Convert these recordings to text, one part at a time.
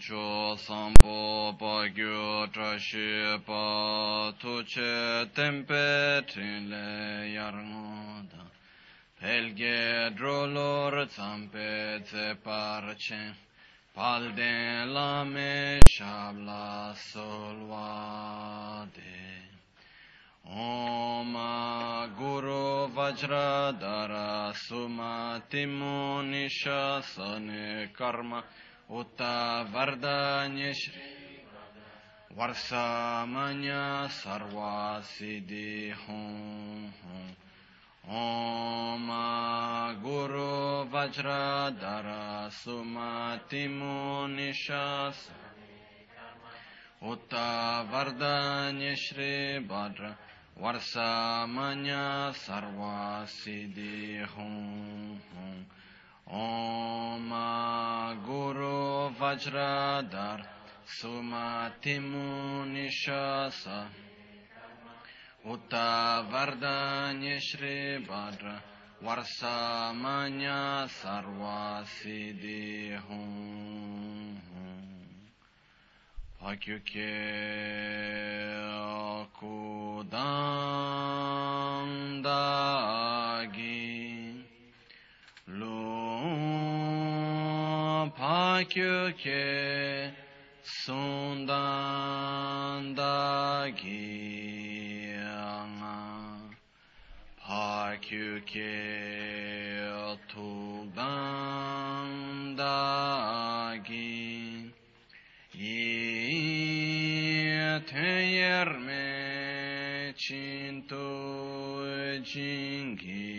cho sampo pa gyo tra shi pa tu che tempe trin le yar ngoda pelge drolor zampe ze par chen palde la me shabla solvade Om Guru Vajradhara Sumati Munisha Sane Karma Uta Vardanya Shri Varsamanya Sarva Siddhi Hum Hum. Om Guru Vajradhara Sumati Munisha Uta Vardanya Shri Bhadra Varsamanya Sarva Siddhi Hum Hum Om Guru Vajradhar Sumati Munishasa kyuke sundan da gyanga par kyuke tugan da gi yi teyerme çintu cingi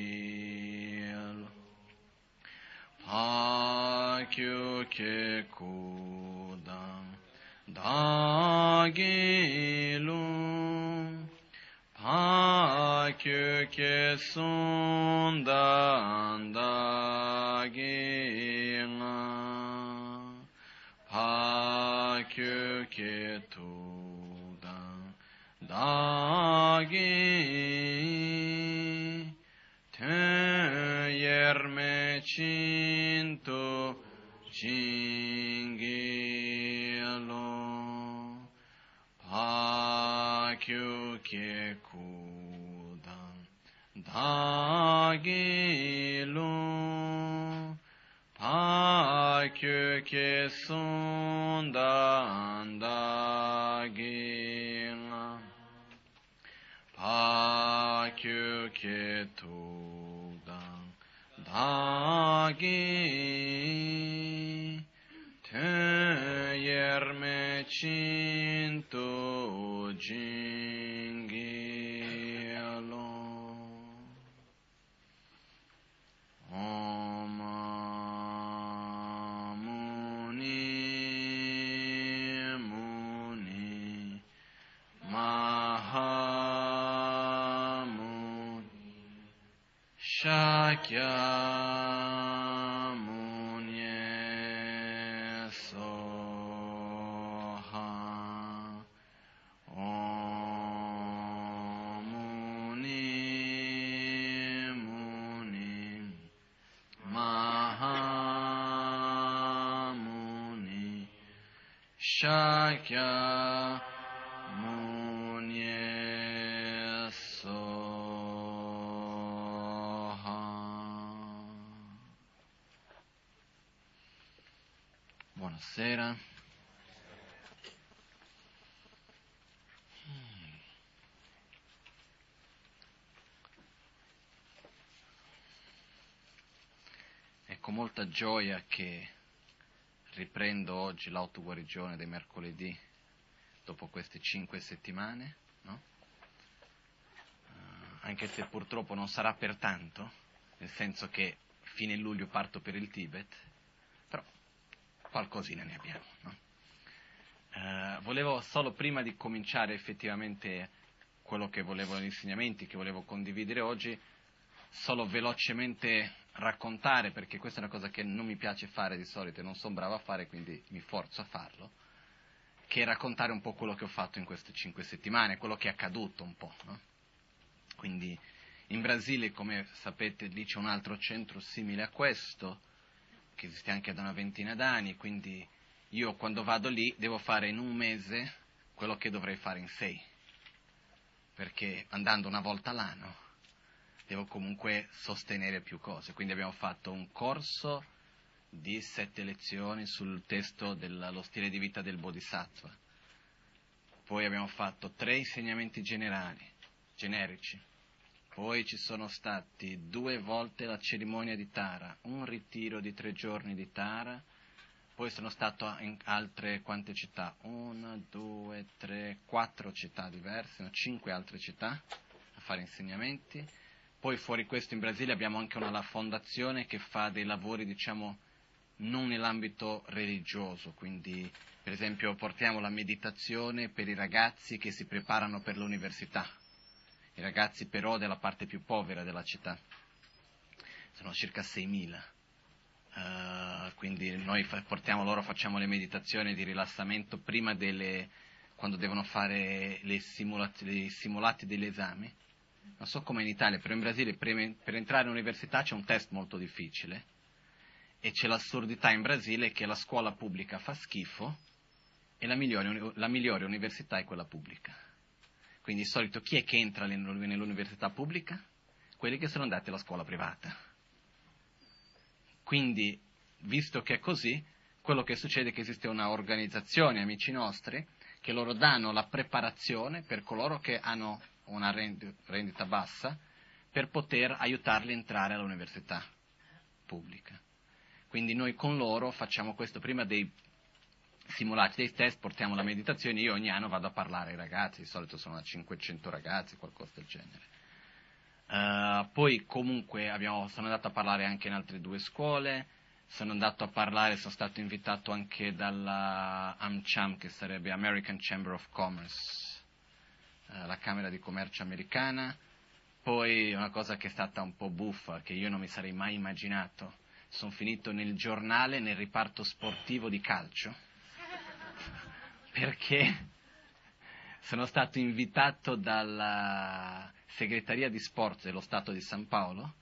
Pakyu ke kudam dagilu Pakyu ke sundan dagila Pakyu ke tudam dagi Te cinto cingilo Pakyu ke kudam dagilu Pakyu ke sundandagila Pakyu ke tudam dagi Te yerme cinto yeah. Gioia che riprendo oggi l'autoguarigione dei mercoledì dopo queste cinque settimane, no? Eh, anche se purtroppo non sarà per tanto, nel senso che fine luglio parto per il Tibet, però qualcosina ne abbiamo. No? Eh, volevo solo prima di cominciare effettivamente quello che volevo, gli insegnamenti che volevo condividere oggi, solo velocemente raccontare, perché questa è una cosa che non mi piace fare di solito e non sono bravo a fare, quindi mi forzo a farlo, che raccontare un po' quello che ho fatto in queste cinque settimane, quello che è accaduto un po'. No? Quindi in Brasile, come sapete, lì c'è un altro centro simile a questo, che esiste anche da una ventina d'anni, quindi io quando vado lì devo fare in un mese quello che dovrei fare in sei, perché andando una volta l'anno devo comunque sostenere più cose. Quindi abbiamo fatto un corso di sette lezioni sul testo dello stile di vita del Bodhisattva. Poi abbiamo fatto tre insegnamenti generali, generici. Poi ci sono stati due volte la cerimonia di Tara, un ritiro di tre giorni di Tara, poi sono stato in altre quante città? Una, due, tre, quattro città diverse, no, cinque altre città a fare insegnamenti. Poi fuori questo in Brasile abbiamo anche una fondazione che fa dei lavori, diciamo, non nell'ambito religioso, quindi per esempio portiamo la meditazione per i ragazzi che si preparano per l'università, i ragazzi però della parte più povera della città, sono circa 6.000. Uh, eh, quindi noi fa- portiamo loro, facciamo le meditazioni di rilassamento prima delle, quando devono fare simulati, i simulati degli esami. Non so come in Italia, però in Brasile per, per entrare all'università c'è un test molto difficile e c'è l'assurdità in Brasile che la scuola pubblica fa schifo e la migliore, la migliore università è quella pubblica. Quindi di solito chi è che entra nell'università pubblica? Quelli che sono andati alla scuola privata. Quindi, visto che è così, quello che succede è che esiste una organizzazione, amici nostri, che loro danno la preparazione per coloro che hanno una rendita bassa per poter aiutarli a entrare all'università pubblica. Quindi noi con loro facciamo questo prima dei simulati dei test, portiamo la meditazione, io ogni anno vado a parlare ai ragazzi, di solito sono a 500 ragazzi, qualcosa del genere. Uh, poi comunque abbiamo, sono andato a parlare anche in altre due scuole, sono andato a parlare, sono stato invitato anche dalla AmCham, che sarebbe American Chamber of Commerce, uh, la Camera di Commercio americana. Poi una cosa che è stata un po' buffa, che io non mi sarei mai immaginato, sono finito nel giornale, nel riparto sportivo di calcio, perché sono stato invitato dalla segreteria di sport dello Stato di San Paolo,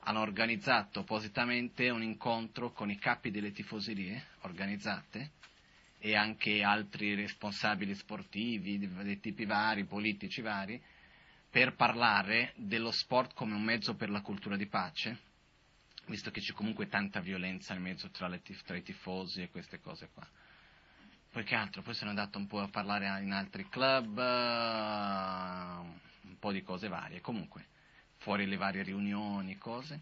hanno organizzato appositamente un incontro con i capi delle tifoserie organizzate e anche altri responsabili sportivi di tipi vari, politici vari, per parlare dello sport come un mezzo per la cultura di pace visto che c'è comunque tanta violenza nel mezzo tra, tif- tra, i tifosi e queste cose qua. Poi che altro? Poi sono andato un po' a parlare in altri club, uh, un po' di cose varie. Comunque, fuori le varie riunioni, cose.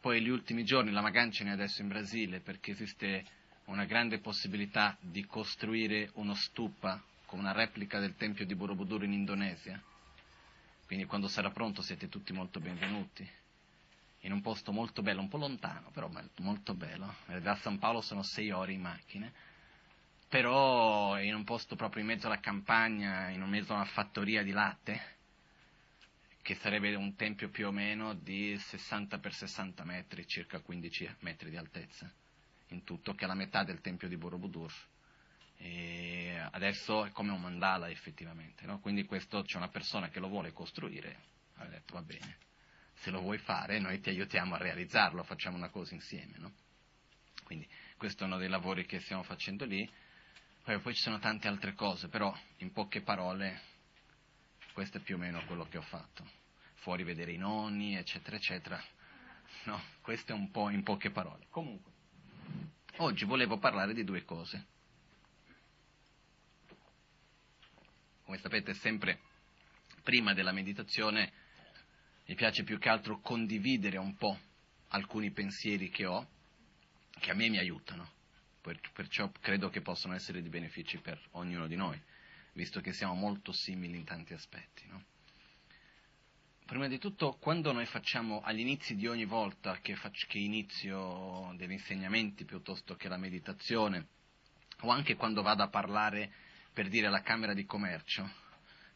Poi gli ultimi giorni, la Magancia è adesso in Brasile perché esiste una grande possibilità di costruire uno stupa con una replica del Tempio di Borobudur in Indonesia. Quindi quando sarà pronto siete tutti molto benvenuti in un posto molto bello, un po' lontano, però molto bello. Da San Paolo sono sei ore in macchina, però in un posto proprio in mezzo alla campagna, in mezzo a una fattoria di latte, che sarebbe un tempio più o meno di 60 x 60 metri, circa 15 metri di altezza, in tutto, che è la metà del tempio di Borobudur. E adesso è come un mandala effettivamente, no? quindi questo c'è una persona che lo vuole costruire, ha detto va bene se lo vuoi fare noi ti aiutiamo a realizzarlo, facciamo una cosa insieme. No? Quindi questo è uno dei lavori che stiamo facendo lì. Poi, poi, ci sono tante altre cose, però in poche parole questo è più o meno quello che ho fatto. Fuori vedere i nonni, eccetera, eccetera. No, questo è un po' in poche parole. Comunque, oggi volevo parlare di due cose. Come sapete, sempre prima della meditazione mi piace più che altro condividere un po' alcuni pensieri che ho, che a me mi aiutano, perciò credo che possano essere di beneficio per ognuno di noi, visto che siamo molto simili in tanti aspetti. No? Prima di tutto, quando noi facciamo all'inizio di ogni volta che, faccio, che inizio degli insegnamenti piuttosto che la meditazione, o anche quando vado a parlare per dire alla Camera di Commercio,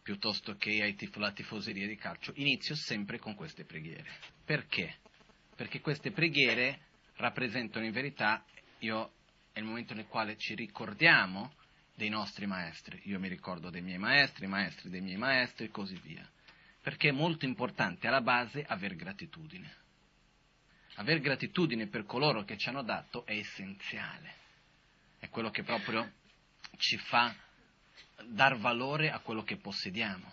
piuttosto che alla tifoseria di calcio, inizio sempre con queste preghiere. Perché? Perché queste preghiere rappresentano in verità, io, è il momento nel quale ci ricordiamo dei nostri maestri. Io mi ricordo dei miei maestri, maestri dei miei maestri e così via. Perché è molto importante alla base aver gratitudine. Aver gratitudine per coloro che ci hanno dato è essenziale. è quello che proprio ci fa dar valore a quello che possediamo.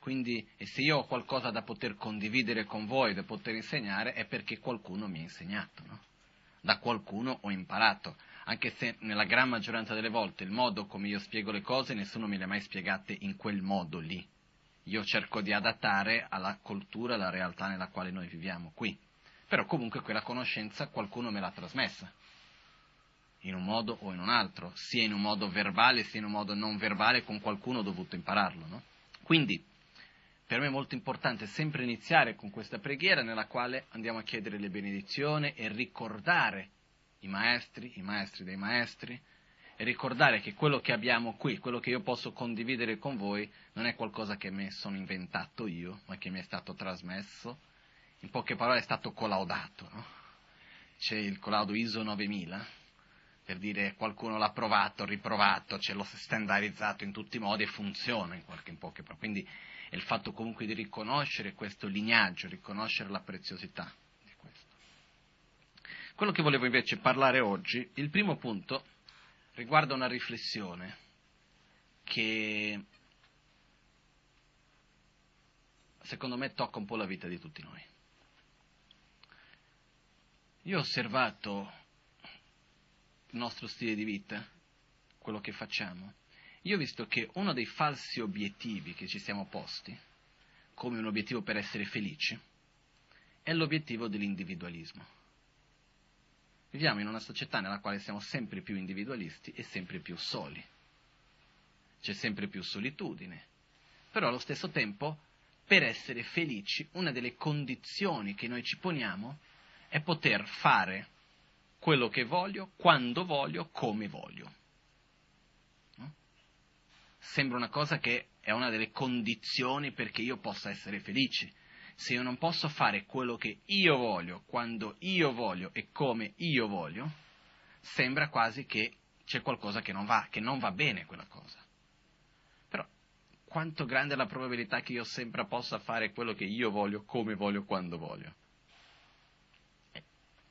Quindi, e se io ho qualcosa da poter condividere con voi, da poter insegnare, è perché qualcuno mi ha insegnato, no? Da qualcuno ho imparato, anche se nella gran maggioranza delle volte il modo come io spiego le cose nessuno me le ha mai spiegate in quel modo lì. Io cerco di adattare alla cultura, alla realtà nella quale noi viviamo qui. Però comunque quella conoscenza qualcuno me l'ha trasmessa in un modo o in un altro, sia in un modo verbale sia in un modo non verbale, con qualcuno ho dovuto impararlo. No? Quindi, per me è molto importante sempre iniziare con questa preghiera nella quale andiamo a chiedere le benedizioni e ricordare i maestri, i maestri dei maestri, e ricordare che quello che abbiamo qui, quello che io posso condividere con voi, non è qualcosa che mi sono inventato io, ma che mi è stato trasmesso, in poche parole è stato collaudato. No? C'è il collaudo ISO 9000, per dire qualcuno l'ha provato, riprovato, ce l'ho standardizzato in tutti i modi e funziona in, qualche, in poche parole. Quindi è il fatto comunque di riconoscere questo lignaggio, riconoscere la preziosità di questo. Quello che volevo invece parlare oggi, il primo punto riguarda una riflessione che secondo me tocca un po' la vita di tutti noi. Io ho osservato il nostro stile di vita, quello che facciamo, io ho visto che uno dei falsi obiettivi che ci siamo posti, come un obiettivo per essere felici, è l'obiettivo dell'individualismo. Viviamo in una società nella quale siamo sempre più individualisti e sempre più soli. C'è sempre più solitudine. Però allo stesso tempo, per essere felici, una delle condizioni che noi ci poniamo è poter fare quello che voglio, quando voglio, come voglio. No? Sembra una cosa che è una delle condizioni perché io possa essere felice. Se io non posso fare quello che io voglio, quando io voglio e come io voglio, sembra quasi che c'è qualcosa che non va, che non va bene quella cosa. Però quanto grande è la probabilità che io sempre possa fare quello che io voglio, come voglio, quando voglio?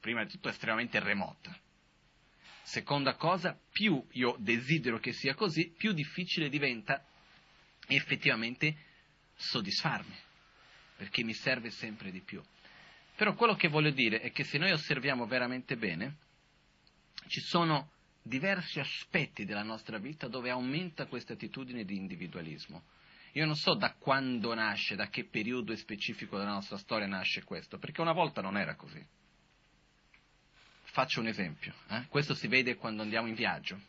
prima di tutto estremamente remota. Seconda cosa, più io desidero che sia così, più difficile diventa effettivamente soddisfarmi, perché mi serve sempre di più. Però quello che voglio dire è che se noi osserviamo veramente bene, ci sono diversi aspetti della nostra vita dove aumenta questa attitudine di individualismo. Io non so da quando nasce, da che periodo specifico della nostra storia nasce questo, perché una volta non era così. Faccio un esempio. Eh? Questo si vede quando andiamo in viaggio.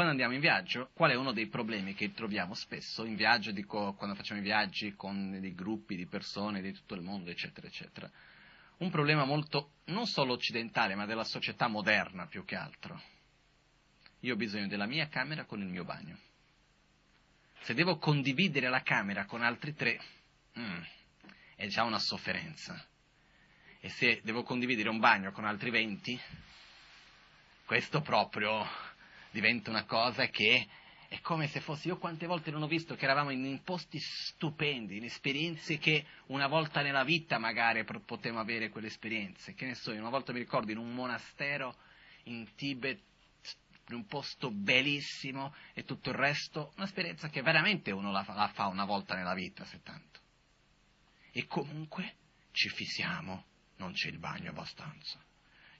Quando andiamo in viaggio, qual è uno dei problemi che troviamo spesso in viaggio, dico, quando facciamo i viaggi con dei gruppi di persone di tutto il mondo, eccetera, eccetera? Un problema molto, non solo occidentale, ma della società moderna più che altro. Io ho bisogno della mia camera con il mio bagno. Se devo condividere la camera con altri tre, mm, è già una sofferenza e se devo condividere un bagno con altri 20, questo proprio diventa una cosa che è come se fosse, io quante volte non ho visto che eravamo in posti stupendi, in esperienze che una volta nella vita magari potremmo avere quelle esperienze, che ne so, una volta mi ricordo in un monastero in Tibet, in un posto bellissimo e tutto il resto, un'esperienza che veramente uno la la fa una volta nella vita, se tanto. E comunque ci fissiamo non c'è il bagno abbastanza.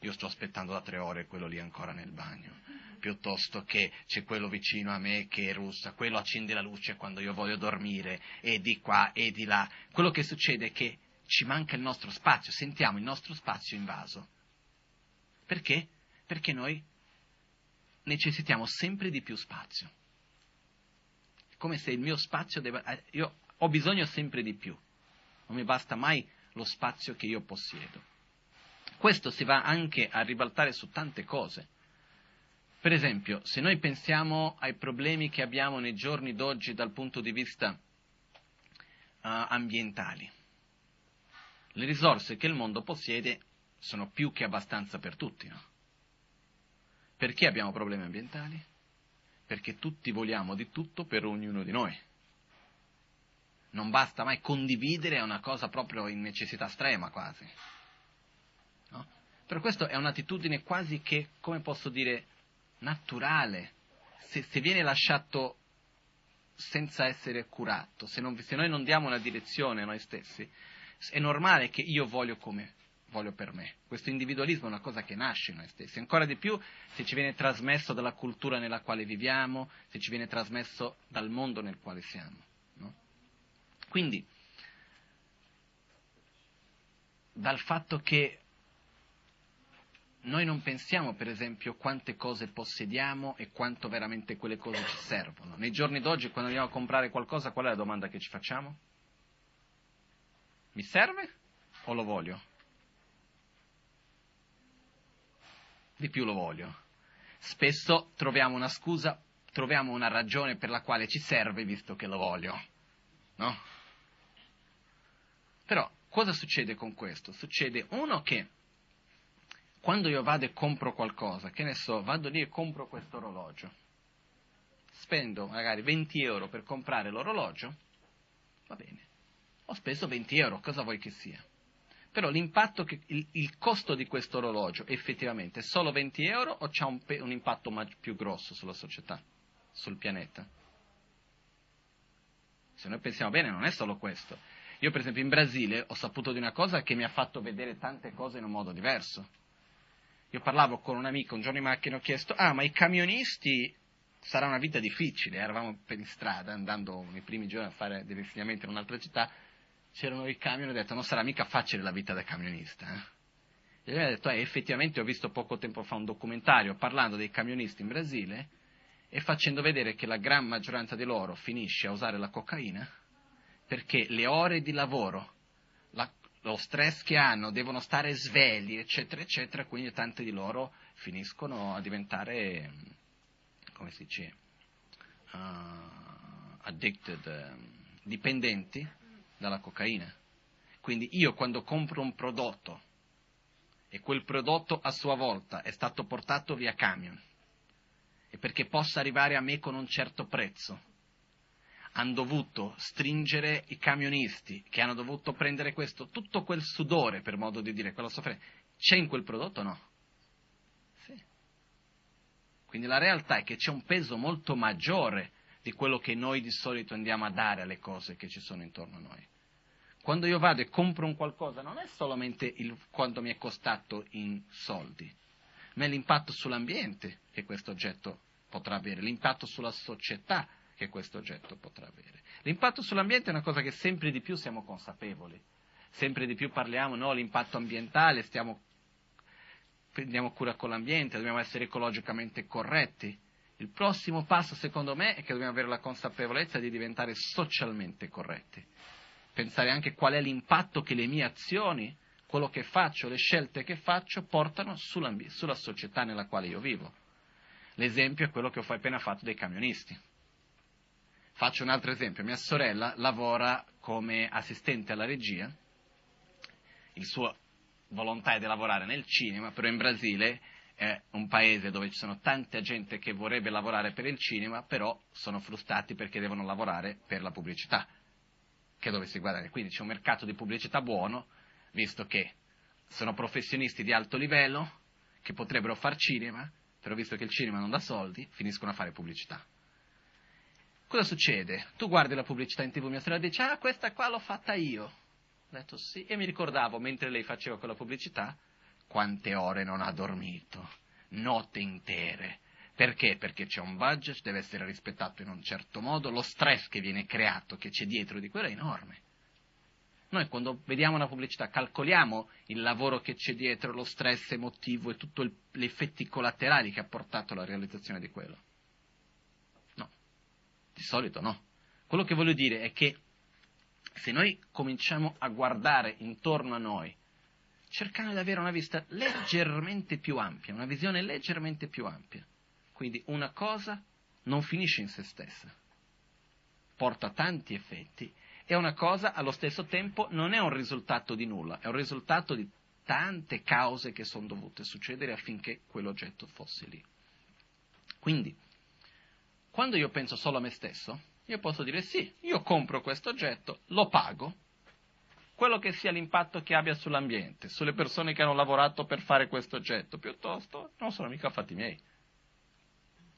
Io sto aspettando da tre ore quello lì ancora nel bagno, piuttosto che c'è quello vicino a me che è russa, quello accende la luce quando io voglio dormire, e di qua e di là. Quello che succede è che ci manca il nostro spazio, sentiamo il nostro spazio invaso. Perché? Perché noi necessitiamo sempre di più spazio. Come se il mio spazio deve... Eh, io ho bisogno sempre di più. Non mi basta mai lo spazio che io possiedo. Questo si va anche a ribaltare su tante cose. Per esempio, se noi pensiamo ai problemi che abbiamo nei giorni d'oggi dal punto di vista uh, ambientali, le risorse che il mondo possiede sono più che abbastanza per tutti. No? Perché abbiamo problemi ambientali? Perché tutti vogliamo di tutto per ognuno di noi non basta mai condividere, è una cosa proprio in necessità estrema quasi. Per questo è un'attitudine quasi che, come posso dire, naturale, se, se viene lasciato senza essere curato, se, non, se, noi non diamo una direzione a noi stessi, è normale che io voglio come voglio per me. Questo individualismo è una cosa che nasce in noi stessi, ancora di più se ci viene trasmesso dalla cultura nella quale viviamo, se ci viene trasmesso dal mondo nel quale siamo. No? Quindi, dal fatto che noi non pensiamo, per esempio, quante cose possediamo e quanto veramente quelle cose ci servono. Nei giorni d'oggi, quando andiamo a comprare qualcosa, qual è la domanda che ci facciamo? Mi serve o lo voglio? Di più lo voglio. Spesso troviamo una scusa, troviamo una ragione per la quale ci serve visto che lo voglio. No? Però cosa succede con questo? Succede uno che quando io vado e compro qualcosa, che ne so, vado lì e compro questo orologio, spendo magari 20 euro per comprare l'orologio, va bene, ho speso 20 euro, cosa vuoi che sia? Però l'impatto, che, il, il costo di questo orologio effettivamente è solo 20 euro o c'è un, un impatto più grosso sulla società, sul pianeta? Se noi pensiamo bene non è solo questo. Io per esempio in Brasile ho saputo di una cosa che mi ha fatto vedere tante cose in un modo diverso. Io parlavo con un amico un giorno in macchina e ho chiesto, ah ma i camionisti sarà una vita difficile, eravamo per strada andando nei primi giorni a fare degli insegnamenti in un'altra città, c'erano i camion e ho detto non sarà mica facile la vita da camionista. Eh? E lui mi ha detto, eh, effettivamente ho visto poco tempo fa un documentario parlando dei camionisti in Brasile e facendo vedere che la gran maggioranza di loro finisce a usare la cocaina perché le ore di lavoro lo stress che hanno, devono stare svegli, eccetera, eccetera, quindi tanti di loro finiscono a diventare, come si dice, uh, addicted, uh, dipendenti dalla cocaina. Quindi io quando compro un prodotto e quel prodotto a sua volta è stato portato via camion e perché possa arrivare a me con un certo prezzo, hanno dovuto stringere i camionisti, che hanno dovuto prendere questo, tutto quel sudore, per modo di dire, quella sofferenza, c'è in quel prodotto o no? Sì. Quindi la realtà è che c'è un peso molto maggiore di quello che noi di solito andiamo a dare alle cose che ci sono intorno a noi. Quando io vado e compro un qualcosa non è solamente il, quanto mi è costato in soldi, ma è l'impatto sull'ambiente che questo oggetto potrà avere, l'impatto sulla società che questo oggetto potrà avere. L'impatto sull'ambiente è una cosa che sempre di più siamo consapevoli, sempre di più parliamo, no, l'impatto ambientale, stiamo, prendiamo cura con l'ambiente, dobbiamo essere ecologicamente corretti. Il prossimo passo, secondo me, è che dobbiamo avere la consapevolezza di diventare socialmente corretti. Pensare anche qual è l'impatto che le mie azioni, quello che faccio, le scelte che faccio, portano sulla società nella quale io vivo. L'esempio è quello che ho appena fatto dei camionisti. Faccio un altro esempio, mia sorella lavora come assistente alla regia, il suo volontà è di lavorare nel cinema, però in Brasile è un paese dove ci sono tanta gente che vorrebbe lavorare per il cinema, però sono frustrati perché devono lavorare per la pubblicità, che è dove si guadagna. Quindi c'è un mercato di pubblicità buono, visto che sono professionisti di alto livello che potrebbero far cinema, però visto che il cinema non dà soldi, finiscono a fare pubblicità. Cosa succede? Tu guardi la pubblicità in tv, mia sorella dice, ah, questa qua l'ho fatta io. Ho detto sì, e mi ricordavo, mentre lei faceva quella pubblicità, quante ore non ha dormito, notte intere. Perché? Perché c'è un budget, deve essere rispettato in un certo modo, lo stress che viene creato, che c'è dietro di quello è enorme. Noi quando vediamo una pubblicità calcoliamo il lavoro che c'è dietro, lo stress emotivo e tutti gli effetti collaterali che ha portato alla realizzazione di quello. Di solito no. Quello che voglio dire è che se noi cominciamo a guardare intorno a noi, cercando di avere una vista leggermente più ampia, una visione leggermente più ampia, quindi una cosa non finisce in se stessa, porta tanti effetti e una cosa allo stesso tempo non è un risultato di nulla, è un risultato di tante cause che sono dovute succedere affinché quell'oggetto fosse lì. Quindi, quando io penso solo a me stesso, io posso dire sì, io compro questo oggetto, lo pago, quello che sia l'impatto che abbia sull'ambiente, sulle persone che hanno lavorato per fare questo oggetto, piuttosto non sono mica fatti miei.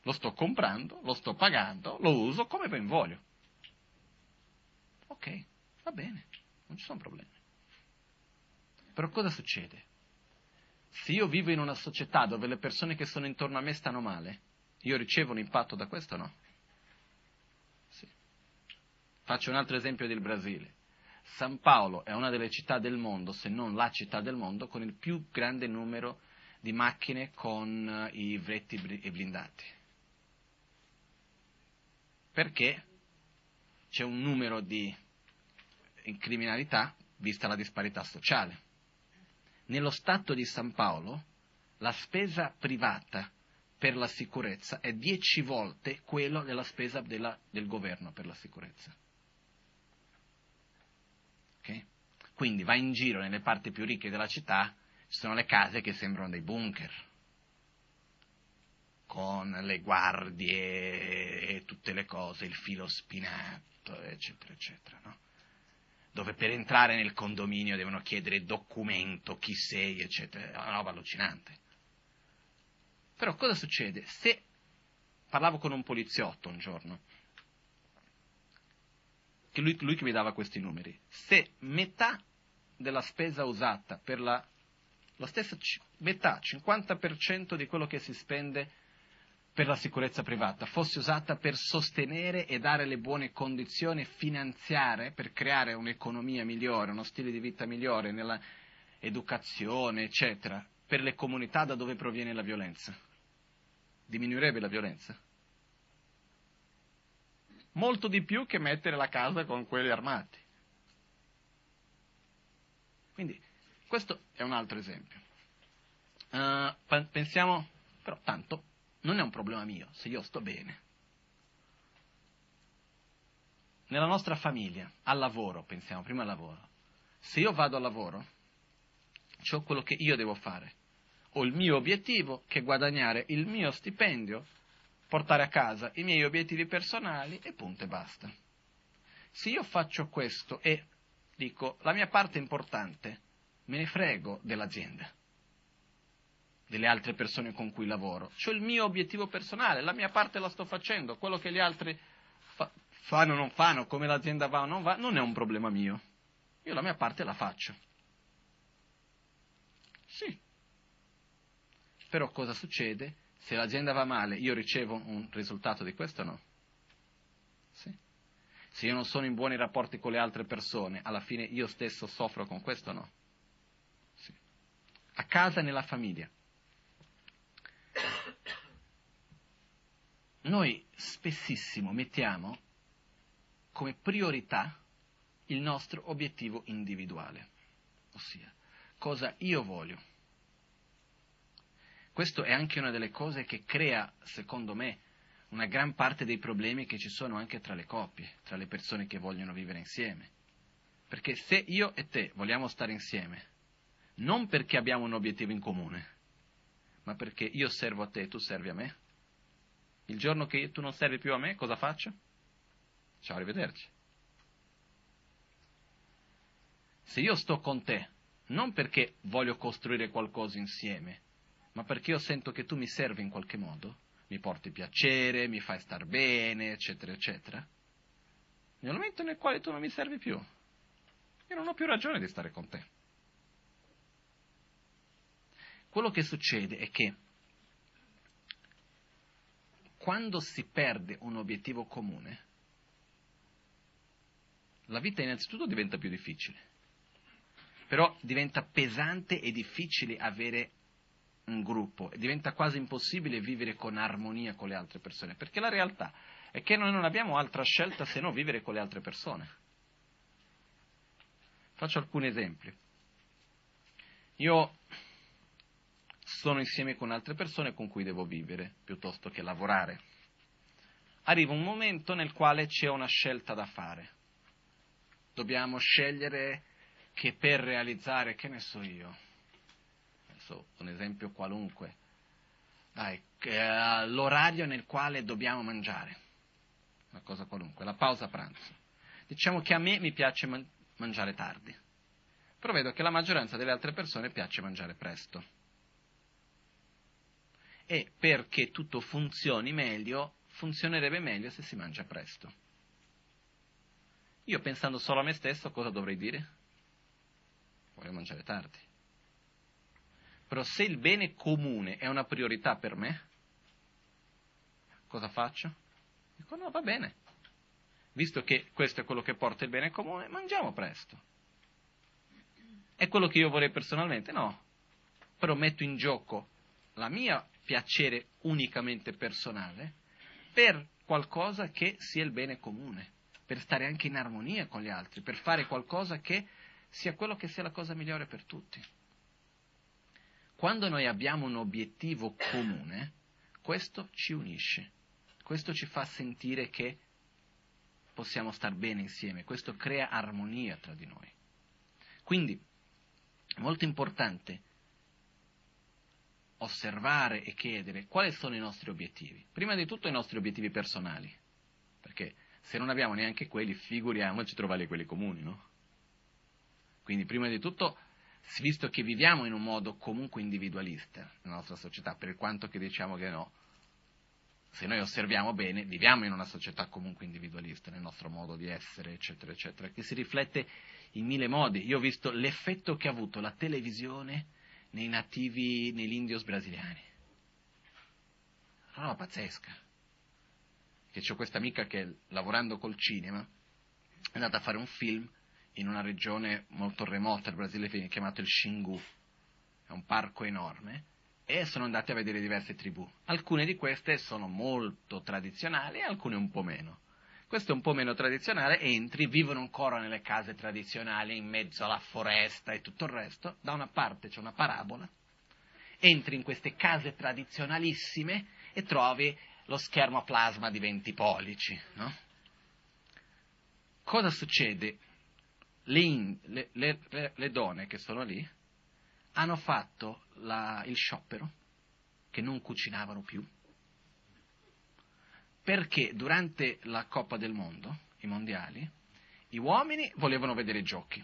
lo sto comprando, lo sto pagando, lo uso come ben voglio. Ok, va bene, non ci sono problemi. Però cosa succede? Se io vivo in una società dove le persone che sono intorno a me stanno male, io ricevo un impatto da questo o no? Sì. Faccio un altro esempio del Brasile. San Paolo è una delle città del mondo, se non la città del mondo, con il più grande numero di macchine con eh, i vretti blindati. Perché c'è un numero di criminalità vista la disparità sociale. Nello Stato di San Paolo la spesa privata per la sicurezza è dieci volte quello della spesa della, del governo per la sicurezza. Okay? Quindi vai in giro nelle parti più ricche della città, ci sono le case che sembrano dei bunker, con le guardie e tutte le cose, il filo spinato, eccetera, eccetera. No? dove per entrare nel condominio devono chiedere documento, chi sei, eccetera. È una roba allucinante. Però cosa succede? Se parlavo con un poliziotto un giorno, che lui, lui che mi dava questi numeri, se metà della spesa usata per la, la stessa metà, 50% di quello che si spende per la sicurezza privata fosse usata per sostenere e dare le buone condizioni finanziarie per creare un'economia migliore, uno stile di vita migliore nella educazione, eccetera, per le comunità da dove proviene la violenza. Diminuirebbe la violenza? Molto di più che mettere la casa con quelli armati. Quindi, questo è un altro esempio. Uh, pensiamo, però tanto, non è un problema mio, se io sto bene. Nella nostra famiglia, al lavoro, pensiamo prima al lavoro, se io vado al lavoro, ho quello che io devo fare. Ho il mio obiettivo, che è guadagnare il mio stipendio, portare a casa i miei obiettivi personali e punto e basta. Se io faccio questo e dico la mia parte importante, me ne frego dell'azienda delle altre persone con cui lavoro. C'ho il mio obiettivo personale, la mia parte la sto facendo, quello che gli altri fa, fanno o non fanno, come l'azienda va o non va, non è un problema mio. Io la mia parte la faccio. Sì. Però cosa succede? Se l'azienda va male, io ricevo un risultato di questo o no? Sì. Se io non sono in buoni rapporti con le altre persone, alla fine io stesso soffro con questo o no? Sì. A casa e nella famiglia. Noi spessissimo mettiamo come priorità il nostro obiettivo individuale, ossia cosa io voglio. Questo è anche una delle cose che crea, secondo me, una gran parte dei problemi che ci sono anche tra le coppie, tra le persone che vogliono vivere insieme. Perché se io e te vogliamo stare insieme, non perché abbiamo un obiettivo in comune, ma perché io servo a te e tu servi a me, il giorno che tu non servi più a me, cosa faccio? Ciao, arrivederci. Se io sto con te, non perché voglio costruire qualcosa insieme, ma perché io sento che tu mi servi in qualche modo, mi porti piacere, mi fai star bene, eccetera, eccetera, nel momento nel quale tu non mi servi più, io non ho più ragione di stare con te. Quello che succede è che quando si perde un obiettivo comune, la vita innanzitutto diventa più difficile, però diventa pesante e difficile avere un gruppo, e diventa quasi impossibile vivere con armonia con le altre persone, perché la realtà è che noi non abbiamo altra scelta se non vivere con le altre persone. Faccio alcuni esempi. Io sono insieme con altre persone con cui devo vivere piuttosto che lavorare. Arriva un momento nel quale c'è una scelta da fare. Dobbiamo scegliere che per realizzare, che ne so io, adesso un esempio qualunque, dai, l'orario nel quale dobbiamo mangiare, una cosa qualunque, la pausa pranzo. Diciamo che a me mi piace man- mangiare tardi, però vedo che la maggioranza delle altre persone piace mangiare presto e perché tutto funzioni meglio, funzionerebbe meglio se si mangia presto. Io pensando solo a me stesso, cosa dovrei dire? Voglio mangiare tardi. Però se il bene comune è una priorità per me, cosa faccio? Dico no, va bene. Visto che questo è quello che porta il bene comune, mangiamo presto. È quello che io vorrei personalmente? No. Però metto in gioco la mia piacere unicamente personale per qualcosa che sia il bene comune, per stare anche in armonia con gli altri, per fare qualcosa che sia quello che sia la cosa migliore per tutti. Quando noi abbiamo un obiettivo comune, questo ci unisce, questo ci fa sentire che possiamo star bene insieme, questo crea armonia tra di noi. Quindi è molto importante osservare e chiedere quali sono i nostri obiettivi. Prima di tutto i nostri obiettivi personali, perché se non abbiamo neanche quelli, figuriamoci trovare quelli comuni, no? Quindi prima di tutto, visto che viviamo in un modo comunque individualista nella nostra società, per quanto che diciamo che no, se noi osserviamo bene, viviamo in una società comunque individualista nel nostro modo di essere, eccetera, eccetera, che si riflette in mille modi. Io ho visto l'effetto che ha avuto la televisione nei nativi, negli indios brasiliani. Una roba pazzesca. Che c'ho questa amica che lavorando col cinema è andata a fare un film in una regione molto remota del Brasile chiamato il Xingu. È un parco enorme e sono andati a vedere diverse tribù. Alcune di queste sono molto tradizionali e alcune un po' meno. Questo è un po' meno tradizionale, entri, vivono ancora nelle case tradizionali, in mezzo alla foresta e tutto il resto. Da una parte c'è una parabola, entri in queste case tradizionalissime e trovi lo schermo a plasma di 20 pollici. No? Cosa succede? Le, le, le, le, donne che sono lì hanno fatto la, il sciopero, che non cucinavano più, perché durante la Coppa del Mondo, i mondiali, gli uomini volevano vedere i giochi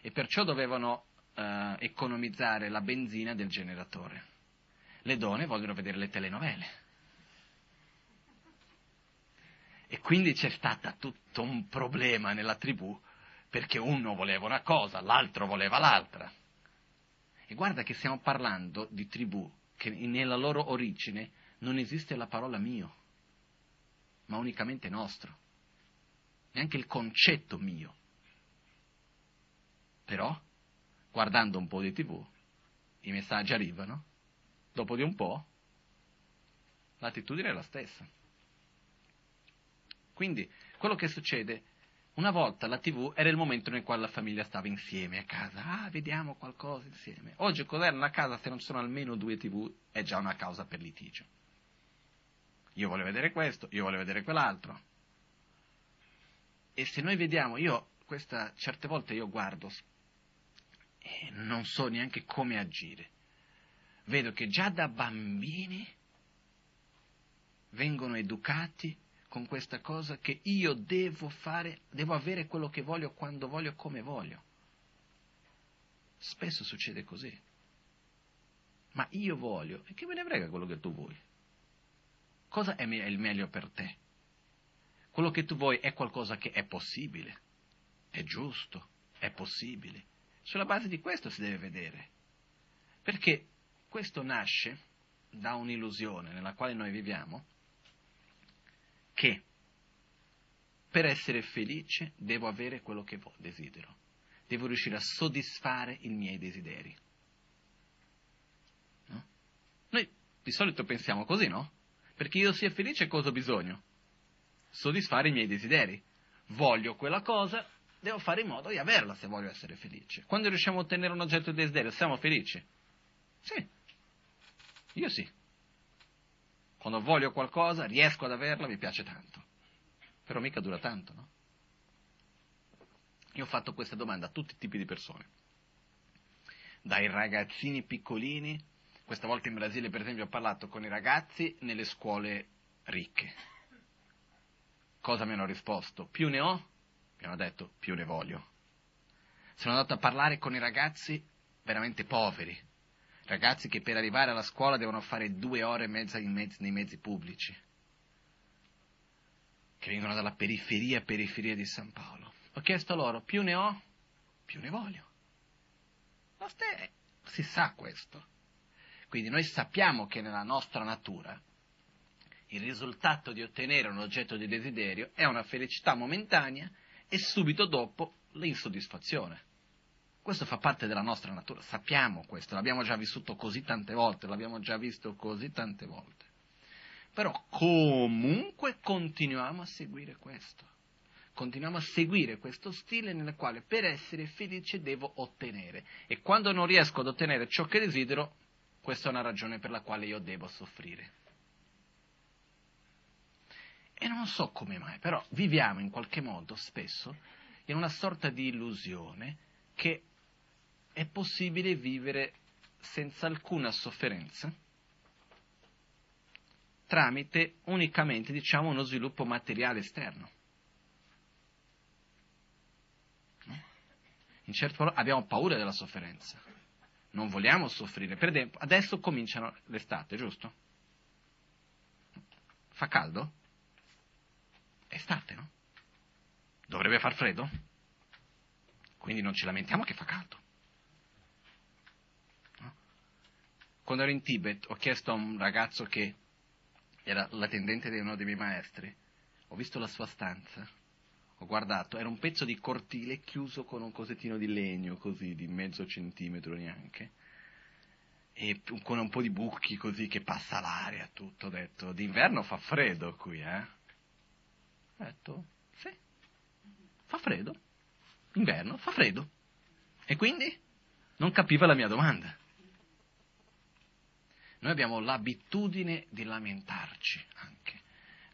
e perciò dovevano eh, economizzare la benzina del generatore. Le donne vogliono vedere le telenovele. E quindi c'è stato tutto un problema nella tribù perché uno voleva una cosa, l'altro voleva l'altra. E guarda che stiamo parlando di tribù che nella loro origine non esiste la parola mio ma unicamente nostro, neanche il concetto mio. Però, guardando un po' di tv, i messaggi arrivano, dopo di un po' l'attitudine è la stessa. Quindi, quello che succede, una volta la tv era il momento nel quale la famiglia stava insieme a casa, ah, vediamo qualcosa insieme. Oggi cos'è una casa se non ci sono almeno due tv è già una causa per litigio. Io voglio vedere questo, io voglio vedere quell'altro. E se noi vediamo, io questa, certe volte io guardo e non so neanche come agire. Vedo che già da bambini vengono educati con questa cosa che io devo fare, devo avere quello che voglio quando voglio, come voglio. Spesso succede così. Ma io voglio, e che me ne frega quello che tu vuoi? Cosa è il meglio per te? Quello che tu vuoi è qualcosa che è possibile, è giusto, è possibile. Sulla base di questo si deve vedere. Perché questo nasce da un'illusione nella quale noi viviamo, che per essere felice devo avere quello che desidero, devo riuscire a soddisfare i miei desideri. No? Noi di solito pensiamo così, no? Perché io sia felice cosa ho bisogno? Soddisfare i miei desideri. Voglio quella cosa, devo fare in modo di averla se voglio essere felice. Quando riusciamo a ottenere un oggetto di desiderio, siamo felici? Sì. Io sì. Quando voglio qualcosa, riesco ad averla, mi piace tanto. Però mica dura tanto, no? Io ho fatto questa domanda a tutti i tipi di persone. Dai ragazzini piccolini questa volta in Brasile, per esempio, ho parlato con i ragazzi nelle scuole ricche. Cosa mi hanno risposto? Più ne ho? Mi hanno detto, più ne voglio. Sono andato a parlare con i ragazzi veramente poveri, ragazzi che per arrivare alla scuola devono fare due ore e mezza mezzi, nei mezzi pubblici, che vengono dalla periferia periferia di San Paolo. Ho chiesto loro, più ne ho, più ne voglio. Ste, si sa questo. Quindi noi sappiamo che nella nostra natura il risultato di ottenere un oggetto di desiderio è una felicità momentanea e subito dopo l'insoddisfazione. Questo fa parte della nostra natura, sappiamo questo, l'abbiamo già vissuto così tante volte, l'abbiamo già visto così tante volte. Però comunque continuiamo a seguire questo. Continuiamo a seguire questo stile nel quale per essere felice devo ottenere. E quando non riesco ad ottenere ciò che desidero, questa è una ragione per la quale io devo soffrire. E non so come mai, però viviamo in qualche modo spesso in una sorta di illusione che è possibile vivere senza alcuna sofferenza tramite unicamente, diciamo, uno sviluppo materiale esterno. In certo modo abbiamo paura della sofferenza, non vogliamo soffrire. Per esempio, adesso cominciano l'estate, giusto? Fa caldo? Estate, no? Dovrebbe far freddo? Quindi non ci lamentiamo che fa caldo. No? Quando ero in Tibet ho chiesto a un ragazzo che era l'attendente di uno dei miei maestri, ho visto la sua stanza, ho guardato, era un pezzo di cortile chiuso con un cosettino di legno così, di mezzo centimetro neanche, e con un po' di buchi così che passa l'aria, tutto, ho detto, d'inverno fa freddo qui, eh? Ho detto, sì, fa freddo, inverno, fa freddo. E quindi non capiva la mia domanda. Noi abbiamo l'abitudine di lamentarci anche,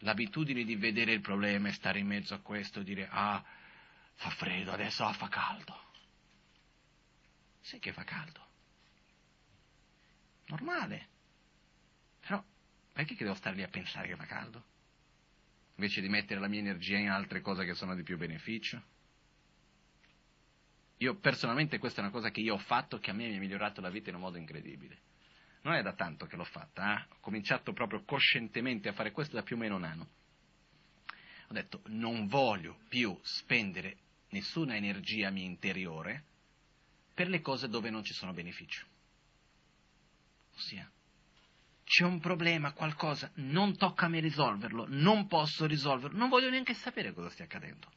l'abitudine di vedere il problema e stare in mezzo a questo, dire ah, fa freddo, adesso ah, fa caldo. Sì che fa caldo. Normale. Però perché che devo stare lì a pensare che fa caldo? invece di mettere la mia energia in altre cose che sono di più beneficio? Io personalmente questa è una cosa che io ho fatto che a me mi ha migliorato la vita in un modo incredibile. Non è da tanto che l'ho fatta, eh? ho cominciato proprio coscientemente a fare questo da più o meno un anno. Ho detto non voglio più spendere nessuna energia mia interiore per le cose dove non ci sono beneficio. Ossia, c'è un problema, qualcosa, non tocca a me risolverlo, non posso risolverlo, non voglio neanche sapere cosa stia accadendo.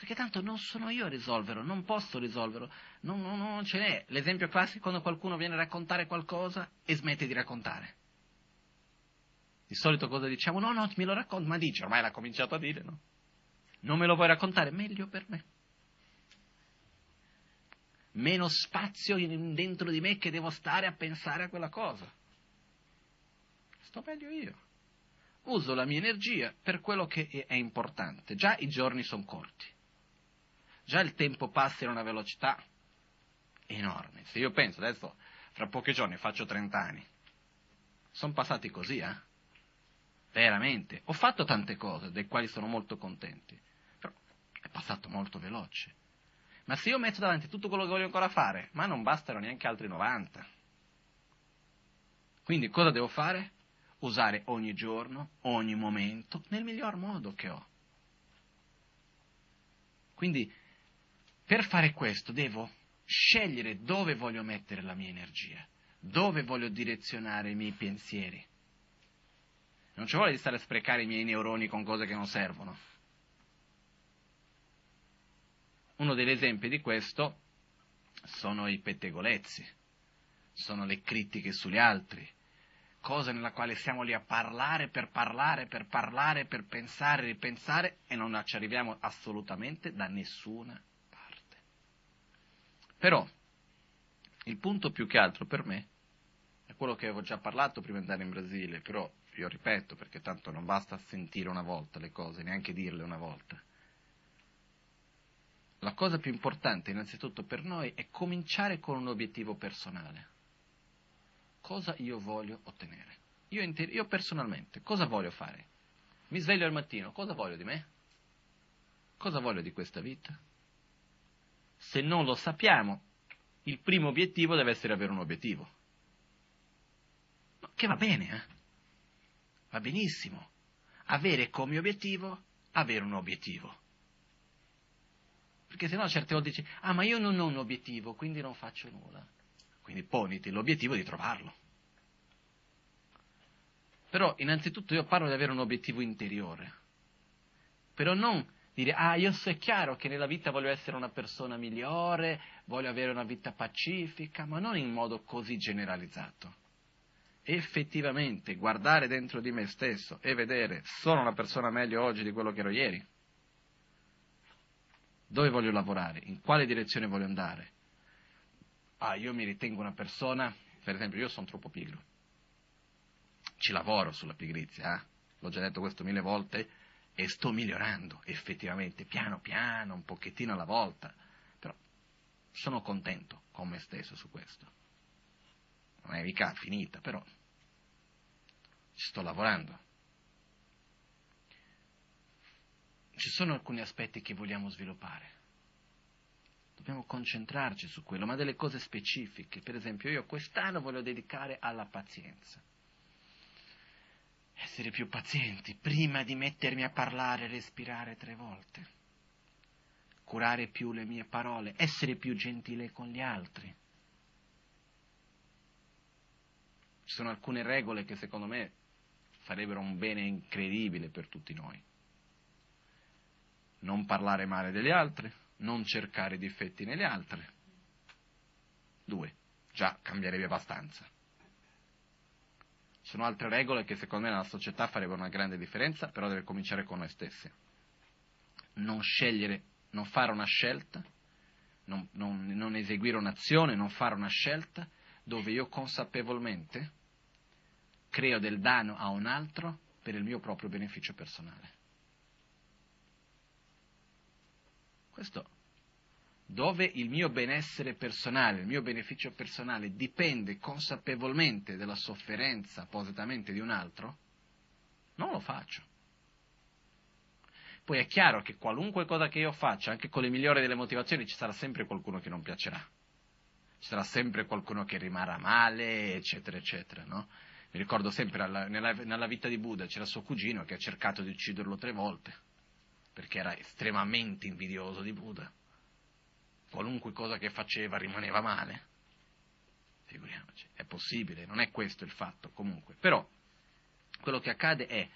Perché tanto non sono io a risolverlo, non posso risolverlo, non, non, non ce n'è. L'esempio classico è quando qualcuno viene a raccontare qualcosa e smette di raccontare. Di solito cosa diciamo? No, no, me lo racconto, ma dice, ormai l'ha cominciato a dire, no? Non me lo vuoi raccontare? Meglio per me meno spazio dentro di me che devo stare a pensare a quella cosa. Sto meglio io. Uso la mia energia per quello che è importante. Già i giorni sono corti. Già il tempo passa in una velocità enorme. Se io penso adesso, fra pochi giorni faccio 30 anni, sono passati così, eh? Veramente. Ho fatto tante cose, delle quali sono molto contenti, però è passato molto veloce. Ma se io metto davanti tutto quello che voglio ancora fare, ma non bastano neanche altri 90. Quindi cosa devo fare? Usare ogni giorno, ogni momento, nel miglior modo che ho. Quindi, per fare questo devo scegliere dove voglio mettere la mia energia, dove voglio direzionare i miei pensieri. Non ci vuole di stare a sprecare i miei neuroni con cose che non servono. Uno degli esempi di questo sono i pettegolezzi, sono le critiche sugli altri, cose nella quale siamo lì a parlare per parlare, per parlare, per pensare, ripensare e non ci arriviamo assolutamente da nessuna. Però il punto più che altro per me è quello che avevo già parlato prima di andare in Brasile, però io ripeto perché tanto non basta sentire una volta le cose, neanche dirle una volta la cosa più importante innanzitutto per noi è cominciare con un obiettivo personale. Cosa io voglio ottenere? Io, inter- io, personalmente, cosa voglio fare? Mi sveglio al mattino, cosa voglio di me? Cosa voglio di questa vita? Se non lo sappiamo, il primo obiettivo deve essere avere un obiettivo. Che va bene, eh? Va benissimo. Avere come obiettivo avere un obiettivo. Perché sennò certe volte dici, ah ma io non ho un obiettivo, quindi non faccio nulla. Quindi poniti l'obiettivo di trovarlo. Però innanzitutto io parlo di avere un obiettivo interiore. Però non dire, ah, io so è chiaro che nella vita voglio essere una persona migliore, voglio avere una vita pacifica, ma non in modo così generalizzato. Effettivamente guardare dentro di me stesso e vedere, sono una persona meglio oggi di quello che ero ieri? Dove voglio lavorare? In quale direzione voglio andare? Ah, io mi ritengo una persona, per esempio, io sono troppo pigro. Ci lavoro sulla pigrizia, eh? l'ho già detto questo mille volte, e sto migliorando effettivamente, piano piano, un pochettino alla volta, però sono contento con me stesso su questo. Non è mica finita, però ci sto lavorando. Ci sono alcuni aspetti che vogliamo sviluppare. Dobbiamo concentrarci su quello, ma delle cose specifiche. Per esempio, io quest'anno voglio dedicare alla pazienza essere più pazienti prima di mettermi a parlare e respirare tre volte, curare più le mie parole, essere più gentile con gli altri. Ci sono alcune regole che secondo me farebbero un bene incredibile per tutti noi. Non parlare male degli altri, non cercare difetti negli altri. Due, già cambierebbe abbastanza sono altre regole che secondo me nella società farebbero una grande differenza, però deve cominciare con noi stessi. Non scegliere, non fare una scelta, non, non, non eseguire un'azione, non fare una scelta dove io consapevolmente creo del danno a un altro per il mio proprio beneficio personale. Questo dove il mio benessere personale, il mio beneficio personale dipende consapevolmente della sofferenza appositamente di un altro, non lo faccio. Poi è chiaro che qualunque cosa che io faccia, anche con le migliori delle motivazioni, ci sarà sempre qualcuno che non piacerà. Ci sarà sempre qualcuno che rimarrà male, eccetera, eccetera, no? Mi ricordo sempre alla, nella, nella vita di Buddha c'era suo cugino che ha cercato di ucciderlo tre volte, perché era estremamente invidioso di Buddha qualunque cosa che faceva rimaneva male. Figuriamoci, è possibile, non è questo il fatto comunque. Però quello che accade è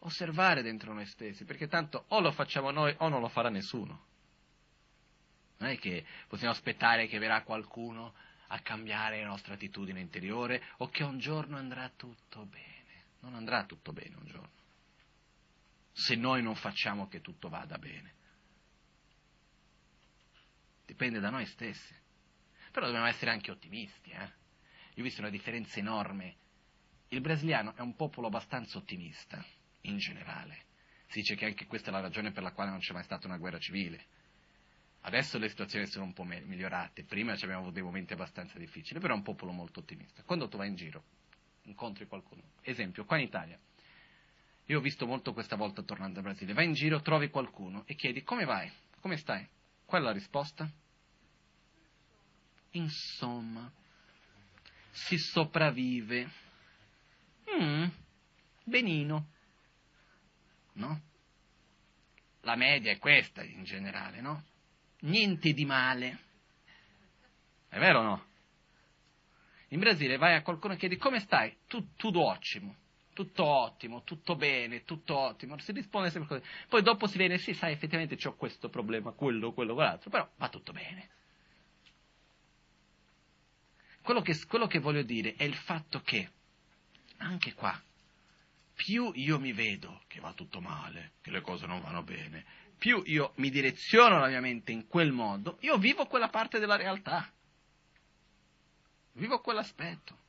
osservare dentro noi stessi, perché tanto o lo facciamo noi o non lo farà nessuno. Non è che possiamo aspettare che verrà qualcuno a cambiare la nostra attitudine interiore o che un giorno andrà tutto bene. Non andrà tutto bene un giorno. Se noi non facciamo che tutto vada bene dipende da noi stessi. Però dobbiamo essere anche ottimisti. Eh? Io ho visto una differenza enorme. Il brasiliano è un popolo abbastanza ottimista, in generale. Si dice che anche questa è la ragione per la quale non c'è mai stata una guerra civile. Adesso le situazioni sono un po' migliorate, prima abbiamo avuto dei momenti abbastanza difficili, però è un popolo molto ottimista. Quando tu vai in giro, incontri qualcuno, esempio, qua in Italia, io ho visto molto questa volta tornando al Brasile, vai in giro, trovi qualcuno e chiedi come vai, come stai? Qual è la risposta? Insomma, si sopravvive. Mm, benino. No? La media è questa in generale, no? Niente di male. È vero o no? In Brasile vai a qualcuno e chiedi come stai? Tu, tutto ottimo, tutto ottimo, tutto bene, tutto ottimo. Si risponde sempre così. Poi dopo si viene, sì, sai, effettivamente ho questo problema, quello, quello, quell'altro, però va tutto bene. Quello che, quello che voglio dire è il fatto che, anche qua, più io mi vedo che va tutto male, che le cose non vanno bene, più io mi direziono la mia mente in quel modo, io vivo quella parte della realtà. Vivo quell'aspetto.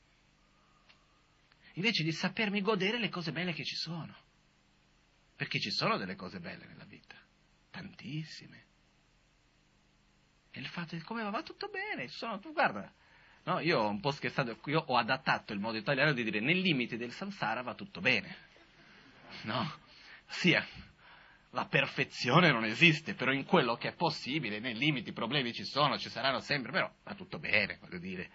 Invece di sapermi godere le cose belle che ci sono. Perché ci sono delle cose belle nella vita. Tantissime. E il fatto di come va tutto bene. Sono, tu guarda, No, io ho un po' scherzato, io ho adattato il modo italiano di dire nel limite del samsara va tutto bene. No? Sia, la perfezione non esiste, però in quello che è possibile, nei limiti, i problemi ci sono, ci saranno sempre, però va tutto bene, voglio dire.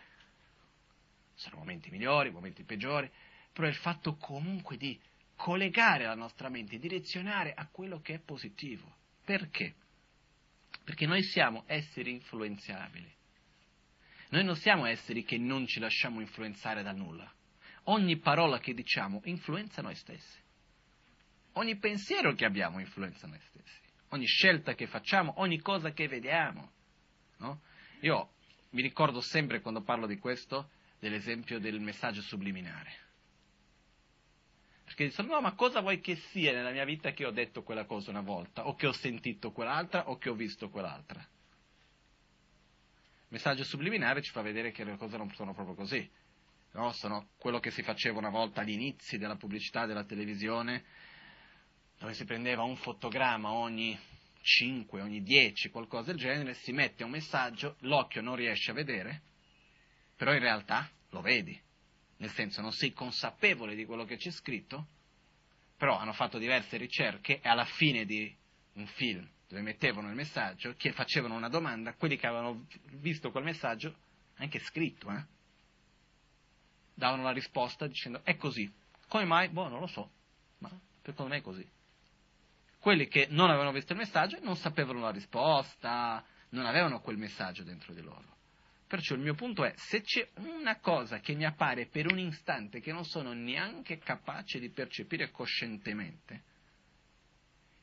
Sono momenti migliori, momenti peggiori, però il fatto comunque di collegare la nostra mente, direzionare a quello che è positivo. Perché? Perché noi siamo esseri influenzabili. Noi non siamo esseri che non ci lasciamo influenzare da nulla. Ogni parola che diciamo influenza noi stessi. Ogni pensiero che abbiamo influenza noi stessi. Ogni scelta che facciamo, ogni cosa che vediamo. No? Io mi ricordo sempre quando parlo di questo dell'esempio del messaggio subliminare. Perché dicono, no, ma cosa vuoi che sia nella mia vita che ho detto quella cosa una volta, o che ho sentito quell'altra, o che ho visto quell'altra? Il messaggio subliminare ci fa vedere che le cose non sono proprio così. No? Sono quello che si faceva una volta agli inizi della pubblicità della televisione, dove si prendeva un fotogramma ogni 5, ogni 10, qualcosa del genere, si mette un messaggio, l'occhio non riesce a vedere, però in realtà lo vedi nel senso non sei consapevole di quello che c'è scritto, però hanno fatto diverse ricerche e alla fine di un film dove mettevano il messaggio, che facevano una domanda, quelli che avevano visto quel messaggio, anche scritto, eh, davano la risposta dicendo è così. Come mai? Boh, non lo so, ma secondo me è così. Quelli che non avevano visto il messaggio non sapevano la risposta, non avevano quel messaggio dentro di loro. Perciò il mio punto è, se c'è una cosa che mi appare per un istante che non sono neanche capace di percepire coscientemente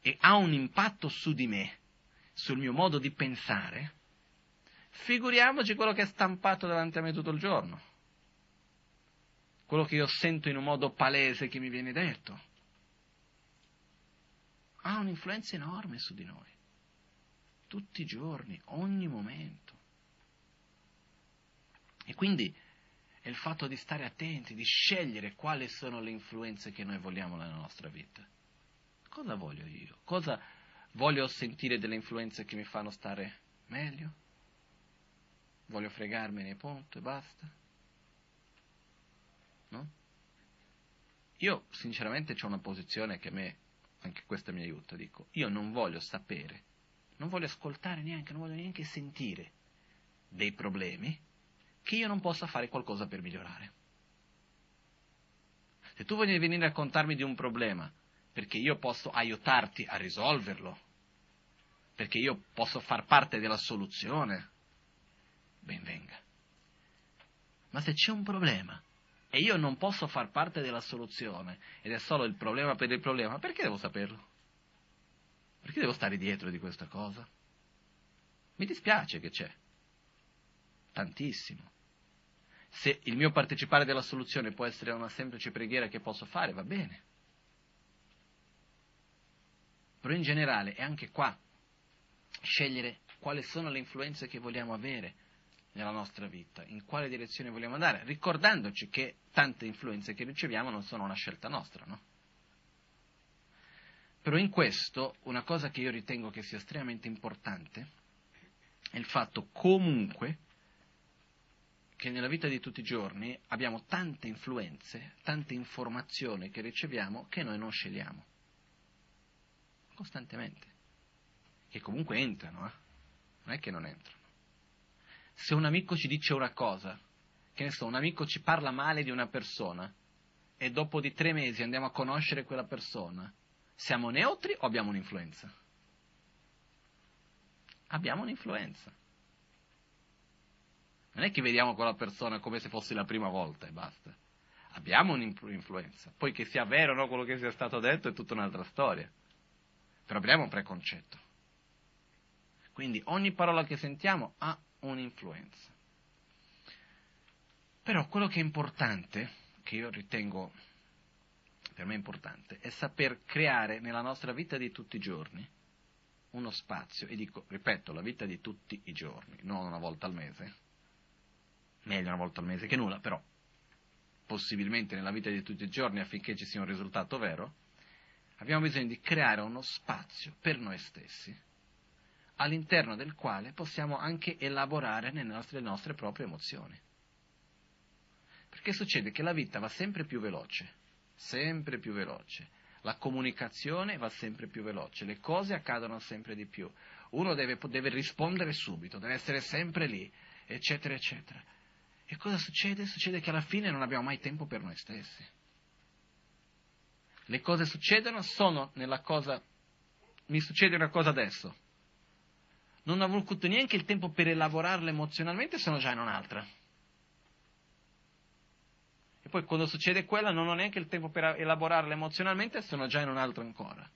e ha un impatto su di me, sul mio modo di pensare, figuriamoci quello che è stampato davanti a me tutto il giorno, quello che io sento in un modo palese che mi viene detto. Ha un'influenza enorme su di noi, tutti i giorni, ogni momento. E quindi è il fatto di stare attenti, di scegliere quali sono le influenze che noi vogliamo nella nostra vita. Cosa voglio io? Cosa voglio sentire delle influenze che mi fanno stare meglio? Voglio fregarmene punto e basta? No? Io sinceramente ho una posizione che a me, anche questa mi aiuta, dico, io non voglio sapere, non voglio ascoltare neanche, non voglio neanche sentire dei problemi che io non possa fare qualcosa per migliorare. Se tu vuoi venire a raccontarmi di un problema perché io posso aiutarti a risolverlo, perché io posso far parte della soluzione, ben venga. Ma se c'è un problema e io non posso far parte della soluzione ed è solo il problema per il problema, perché devo saperlo? Perché devo stare dietro di questa cosa? Mi dispiace che c'è tantissimo. Se il mio partecipare della soluzione può essere una semplice preghiera che posso fare, va bene. Però in generale è anche qua scegliere quali sono le influenze che vogliamo avere nella nostra vita, in quale direzione vogliamo andare, ricordandoci che tante influenze che riceviamo non sono una scelta nostra, no? Però in questo una cosa che io ritengo che sia estremamente importante è il fatto comunque che nella vita di tutti i giorni abbiamo tante influenze, tante informazioni che riceviamo che noi non scegliamo. Costantemente. Che comunque entrano, eh? Non è che non entrano. Se un amico ci dice una cosa, che ne so, un amico ci parla male di una persona, e dopo di tre mesi andiamo a conoscere quella persona, siamo neutri o abbiamo un'influenza? Abbiamo un'influenza. Non è che vediamo quella persona come se fosse la prima volta e basta. Abbiamo un'influenza. Poi che sia vero o no quello che sia stato detto è tutta un'altra storia. Però abbiamo un preconcetto. Quindi ogni parola che sentiamo ha un'influenza. Però quello che è importante, che io ritengo per me importante, è saper creare nella nostra vita di tutti i giorni uno spazio, e dico, ripeto, la vita di tutti i giorni, non una volta al mese, meglio una volta al mese che nulla, però possibilmente nella vita di tutti i giorni affinché ci sia un risultato vero, abbiamo bisogno di creare uno spazio per noi stessi, all'interno del quale possiamo anche elaborare le nostre, le nostre proprie emozioni. Perché succede che la vita va sempre più veloce, sempre più veloce. La comunicazione va sempre più veloce, le cose accadono sempre di più. Uno deve, deve rispondere subito, deve essere sempre lì, eccetera, eccetera. E cosa succede? Succede che alla fine non abbiamo mai tempo per noi stessi. Le cose succedono, sono nella cosa, mi succede una cosa adesso. Non ho avuto neanche il tempo per elaborarla emozionalmente, sono già in un'altra. E poi quando succede quella non ho neanche il tempo per elaborarla emozionalmente, sono già in un'altra ancora.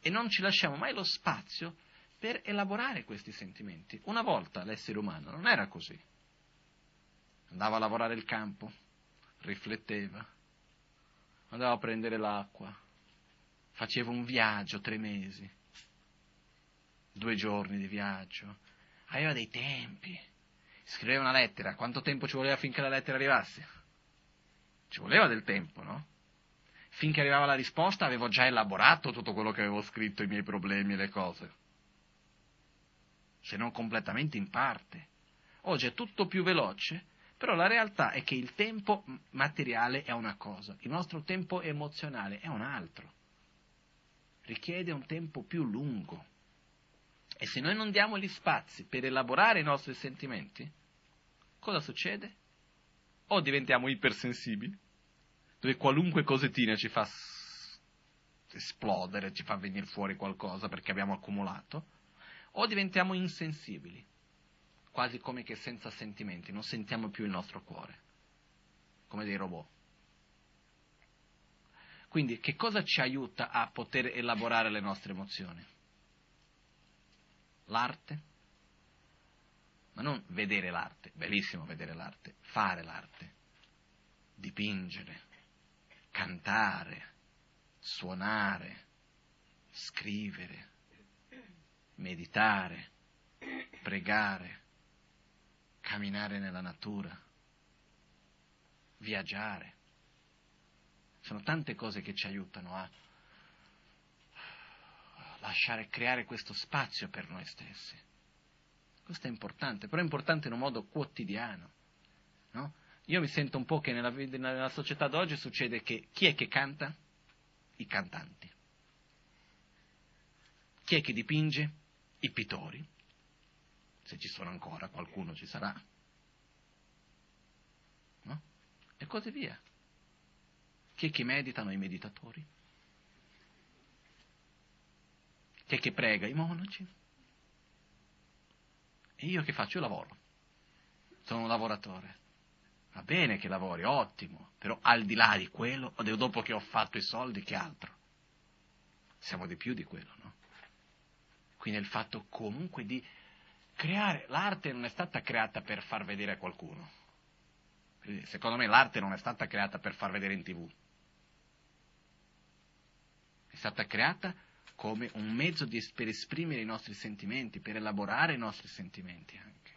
E non ci lasciamo mai lo spazio per elaborare questi sentimenti. Una volta l'essere umano non era così. Andava a lavorare il campo, rifletteva, andava a prendere l'acqua, faceva un viaggio tre mesi, due giorni di viaggio, aveva dei tempi scriveva una lettera, quanto tempo ci voleva finché la lettera arrivasse? Ci voleva del tempo, no? Finché arrivava la risposta avevo già elaborato tutto quello che avevo scritto, i miei problemi e le cose. Se non completamente in parte. Oggi è tutto più veloce, però la realtà è che il tempo materiale è una cosa, il nostro tempo emozionale è un altro. Richiede un tempo più lungo. E se noi non diamo gli spazi per elaborare i nostri sentimenti, cosa succede? O diventiamo ipersensibili, dove qualunque cosettina ci fa esplodere, ci fa venire fuori qualcosa perché abbiamo accumulato, o diventiamo insensibili, quasi come che senza sentimenti, non sentiamo più il nostro cuore, come dei robot. Quindi che cosa ci aiuta a poter elaborare le nostre emozioni? l'arte, ma non vedere l'arte, bellissimo vedere l'arte, fare l'arte, dipingere, cantare, suonare, scrivere, meditare, pregare, camminare nella natura, viaggiare. Sono tante cose che ci aiutano a lasciare creare questo spazio per noi stessi. Questo è importante, però è importante in un modo quotidiano. No? Io mi sento un po' che nella, nella società d'oggi succede che chi è che canta? I cantanti. Chi è che dipinge? I pittori. Se ci sono ancora, qualcuno ci sarà. No? E così via. Chi è che meditano? I meditatori. Chi è che prega? I monaci. E io che faccio? Io lavoro. Sono un lavoratore. Va bene che lavori, ottimo, però al di là di quello, dopo che ho fatto i soldi, che altro? Siamo di più di quello, no? Quindi il fatto comunque di creare, l'arte non è stata creata per far vedere a qualcuno. secondo me l'arte non è stata creata per far vedere in tv. È stata creata come un mezzo di, per esprimere i nostri sentimenti, per elaborare i nostri sentimenti anche.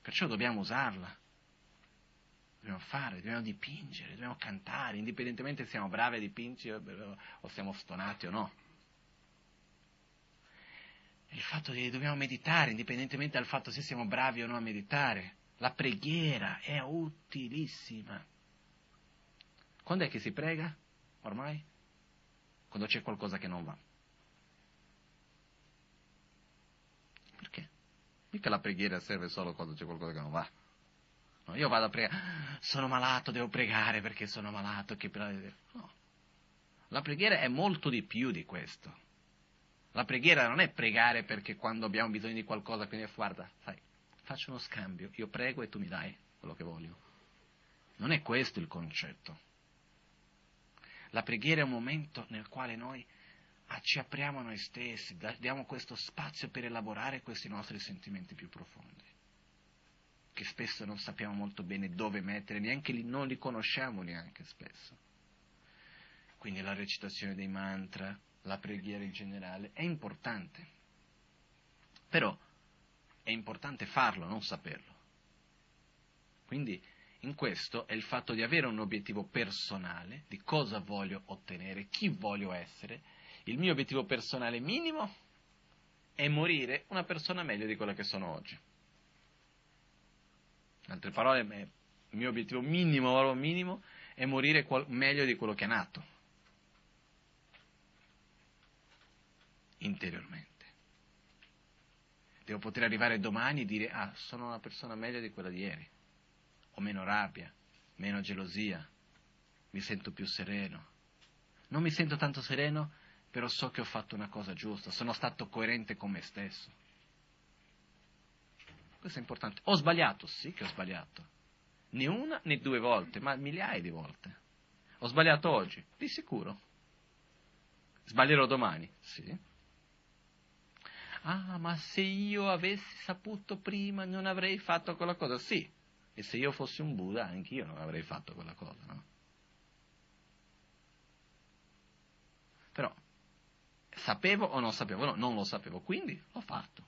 Perciò dobbiamo usarla. Dobbiamo fare, dobbiamo dipingere, dobbiamo cantare, indipendentemente se siamo bravi a dipingere o siamo stonati o no. Il fatto che dobbiamo meditare, indipendentemente dal fatto se siamo bravi o no a meditare. La preghiera è utilissima. Quando è che si prega? Ormai? quando c'è qualcosa che non va. Perché? Mica la preghiera serve solo quando c'è qualcosa che non va. No, io vado a pregare, sono malato, devo pregare perché sono malato. Che... No. La preghiera è molto di più di questo. La preghiera non è pregare perché quando abbiamo bisogno di qualcosa, quindi guarda, sai, faccio uno scambio, io prego e tu mi dai quello che voglio. Non è questo il concetto. La preghiera è un momento nel quale noi ci apriamo a noi stessi, diamo questo spazio per elaborare questi nostri sentimenti più profondi, che spesso non sappiamo molto bene dove mettere, neanche li, non li conosciamo neanche spesso. Quindi la recitazione dei mantra, la preghiera in generale è importante, però è importante farlo, non saperlo. Quindi in questo è il fatto di avere un obiettivo personale, di cosa voglio ottenere, chi voglio essere. Il mio obiettivo personale minimo è morire una persona meglio di quella che sono oggi. In altre parole, il mio obiettivo minimo, minimo, e morire qual- meglio di quello che è nato. Interiormente. Devo poter arrivare domani e dire, ah, sono una persona meglio di quella di ieri. Ho meno rabbia, meno gelosia, mi sento più sereno. Non mi sento tanto sereno, però so che ho fatto una cosa giusta, sono stato coerente con me stesso. Questo è importante. Ho sbagliato? Sì che ho sbagliato. Né una né due volte, ma migliaia di volte. Ho sbagliato oggi? Di sicuro. Sbaglierò domani? Sì. Ah, ma se io avessi saputo prima non avrei fatto quella cosa? Sì. E se io fossi un Buddha, anch'io non avrei fatto quella cosa, no? Però, sapevo o non sapevo? No, non lo sapevo, quindi l'ho fatto.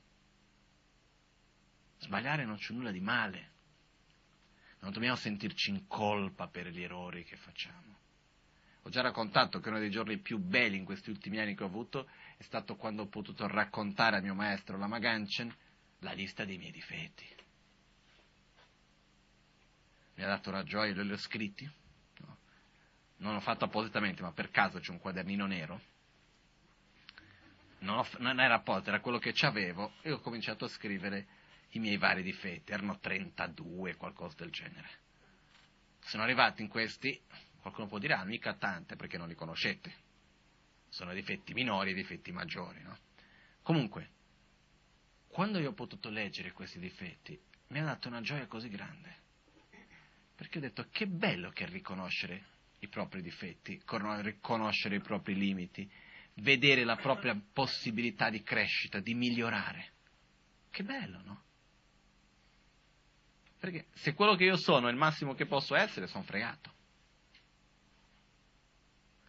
Sbagliare non c'è nulla di male. Non dobbiamo sentirci in colpa per gli errori che facciamo. Ho già raccontato che uno dei giorni più belli in questi ultimi anni che ho avuto è stato quando ho potuto raccontare al mio maestro Lama Ganchen la lista dei miei difetti. Mi ha dato una gioia, li ho scritti. No. Non l'ho fatto appositamente, ma per caso c'è un quadernino nero. Non, ho, non era apposta, era quello che c'avevo e ho cominciato a scrivere i miei vari difetti. Erano 32, qualcosa del genere. Sono arrivati in questi, qualcuno può dire, ah, mica tante perché non li conoscete sono difetti minori e difetti maggiori. No? Comunque, quando io ho potuto leggere questi difetti, mi ha dato una gioia così grande. Perché ho detto che bello che riconoscere i propri difetti, riconoscere i propri limiti, vedere la propria possibilità di crescita, di migliorare. Che bello, no? Perché se quello che io sono è il massimo che posso essere, sono fregato.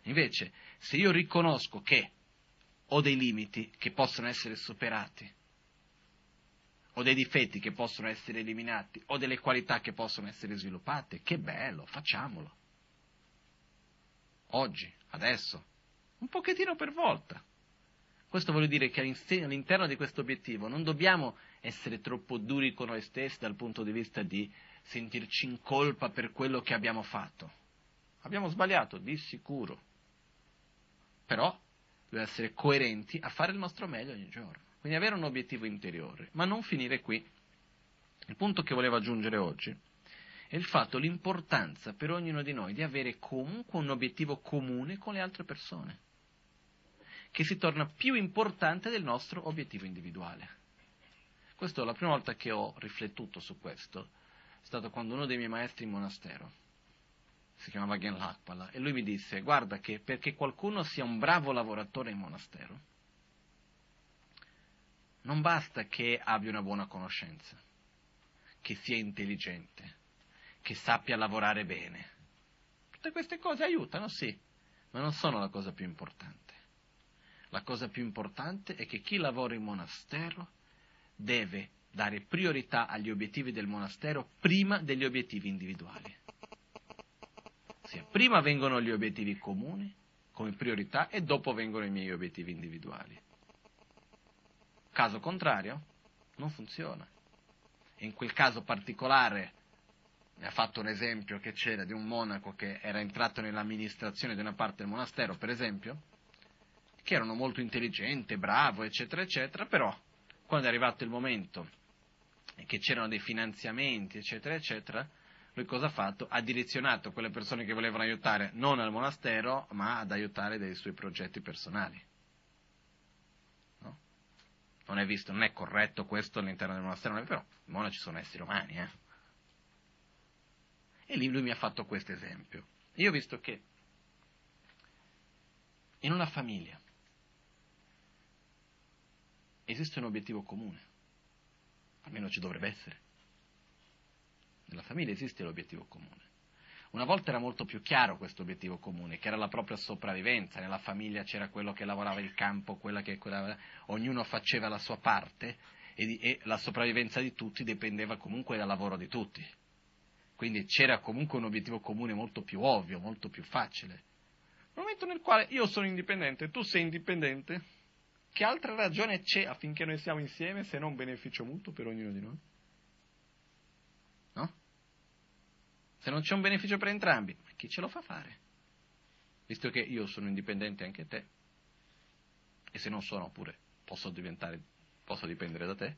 Invece, se io riconosco che ho dei limiti che possono essere superati, ho dei difetti che possono essere eliminati, ho delle qualità che possono essere sviluppate, che bello, facciamolo. Oggi, adesso, un pochettino per volta. Questo vuol dire che all'interno di questo obiettivo non dobbiamo essere troppo duri con noi stessi dal punto di vista di sentirci in colpa per quello che abbiamo fatto. Abbiamo sbagliato, di sicuro. Però dobbiamo essere coerenti a fare il nostro meglio ogni giorno. Quindi avere un obiettivo interiore, ma non finire qui. Il punto che volevo aggiungere oggi è il fatto, l'importanza per ognuno di noi di avere comunque un obiettivo comune con le altre persone, che si torna più importante del nostro obiettivo individuale. Questo, la prima volta che ho riflettuto su questo, è stato quando uno dei miei maestri in monastero si chiamava Gen e lui mi disse, guarda che perché qualcuno sia un bravo lavoratore in monastero, non basta che abbia una buona conoscenza, che sia intelligente, che sappia lavorare bene. Tutte queste cose aiutano, sì, ma non sono la cosa più importante. La cosa più importante è che chi lavora in monastero deve dare priorità agli obiettivi del monastero prima degli obiettivi individuali. Ossia, prima vengono gli obiettivi comuni come priorità e dopo vengono i miei obiettivi individuali. Caso contrario, non funziona. In quel caso particolare mi ha fatto un esempio che c'era di un monaco che era entrato nell'amministrazione di una parte del monastero, per esempio, che erano molto intelligente, bravo, eccetera, eccetera, però quando è arrivato il momento che c'erano dei finanziamenti, eccetera, eccetera, lui cosa ha fatto? Ha direzionato quelle persone che volevano aiutare non al monastero, ma ad aiutare dei suoi progetti personali. No? Non è visto, non è corretto questo all'interno del monastero, però i monaci sono esseri umani, eh? E lì lui mi ha fatto questo esempio. Io ho visto che in una famiglia esiste un obiettivo comune, almeno ci dovrebbe essere. Nella famiglia esiste l'obiettivo comune. Una volta era molto più chiaro questo obiettivo comune, che era la propria sopravvivenza. Nella famiglia c'era quello che lavorava il campo, quella che quella, ognuno faceva la sua parte e, e la sopravvivenza di tutti dipendeva comunque dal lavoro di tutti. Quindi c'era comunque un obiettivo comune molto più ovvio, molto più facile. Nel momento nel quale io sono indipendente, tu sei indipendente, che altra ragione c'è affinché noi siamo insieme se non beneficio mutuo per ognuno di noi? Se non c'è un beneficio per entrambi, chi ce lo fa fare? Visto che io sono indipendente anche te, e se non sono pure posso posso dipendere da te.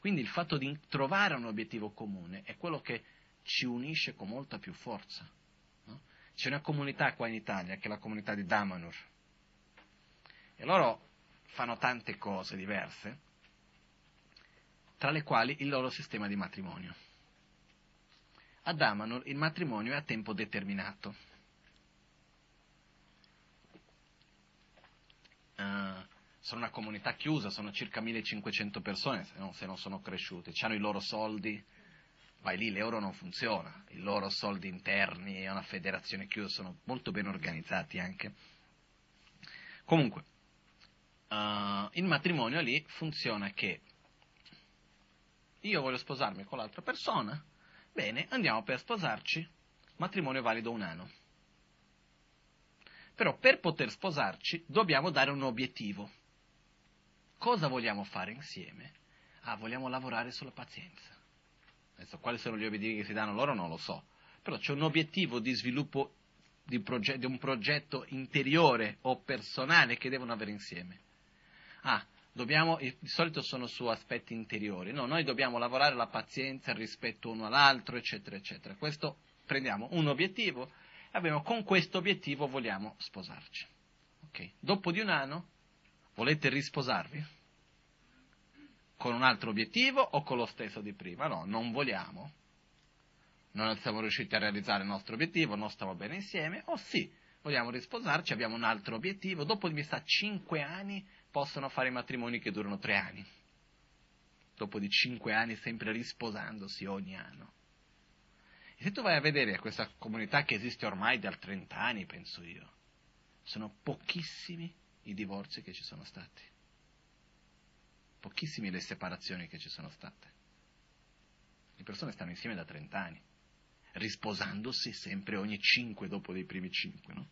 Quindi il fatto di trovare un obiettivo comune è quello che ci unisce con molta più forza. No? C'è una comunità qua in Italia, che è la comunità di Damanur, e loro fanno tante cose diverse, tra le quali il loro sistema di matrimonio. A Damanur il matrimonio è a tempo determinato. Uh, sono una comunità chiusa, sono circa 1500 persone, se non, se non sono cresciute, hanno i loro soldi, vai lì, l'euro non funziona, i loro soldi interni, è una federazione chiusa, sono molto ben organizzati anche. Comunque, uh, il matrimonio lì funziona che io voglio sposarmi con l'altra persona, bene, andiamo per sposarci, matrimonio valido un anno. Però per poter sposarci dobbiamo dare un obiettivo. Cosa vogliamo fare insieme? Ah, vogliamo lavorare sulla pazienza. Adesso quali sono gli obiettivi che si danno loro non lo so, però c'è un obiettivo di sviluppo di, proge- di un progetto interiore o personale che devono avere insieme. Ah, dobbiamo, di solito sono su aspetti interiori, no, noi dobbiamo lavorare la pazienza, il rispetto uno all'altro, eccetera, eccetera. Questo prendiamo un obiettivo e abbiamo, con questo obiettivo vogliamo sposarci. Okay. Dopo di un anno volete risposarvi? Con un altro obiettivo o con lo stesso di prima? No, non vogliamo. Non siamo riusciti a realizzare il nostro obiettivo, non stiamo bene insieme, o sì, vogliamo risposarci, abbiamo un altro obiettivo, dopo di sta cinque anni possono fare matrimoni che durano tre anni. Dopo di cinque anni sempre risposandosi ogni anno. E se tu vai a vedere questa comunità che esiste ormai da 30 anni, penso io, sono pochissimi i divorzi che ci sono stati. Pochissime le separazioni che ci sono state. Le persone stanno insieme da 30 anni, risposandosi sempre ogni 5 dopo dei primi 5, no?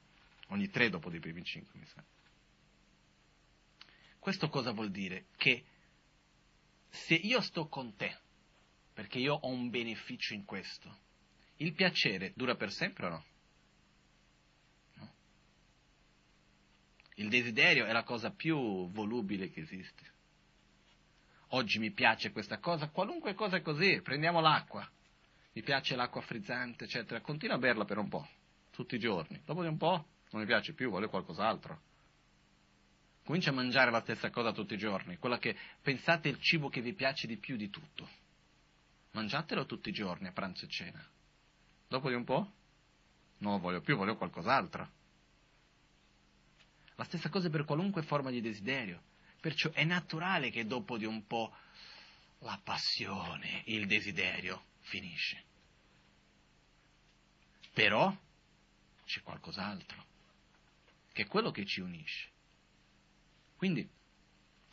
Ogni 3 dopo dei primi 5, mi sa. Questo cosa vuol dire? Che se io sto con te, perché io ho un beneficio in questo, il piacere dura per sempre o no? no? Il desiderio è la cosa più volubile che esiste. Oggi mi piace questa cosa, qualunque cosa è così, prendiamo l'acqua. Mi piace l'acqua frizzante, eccetera. Continua a berla per un po', tutti i giorni. Dopo di un po' non mi piace più, voglio qualcos'altro. Comincia a mangiare la stessa cosa tutti i giorni, quella che pensate il cibo che vi piace di più di tutto. Mangiatelo tutti i giorni a pranzo e cena. Dopo di un po'? Non lo voglio più, voglio qualcos'altro. La stessa cosa per qualunque forma di desiderio. Perciò è naturale che dopo di un po' la passione, il desiderio finisce. Però c'è qualcos'altro, che è quello che ci unisce. Quindi,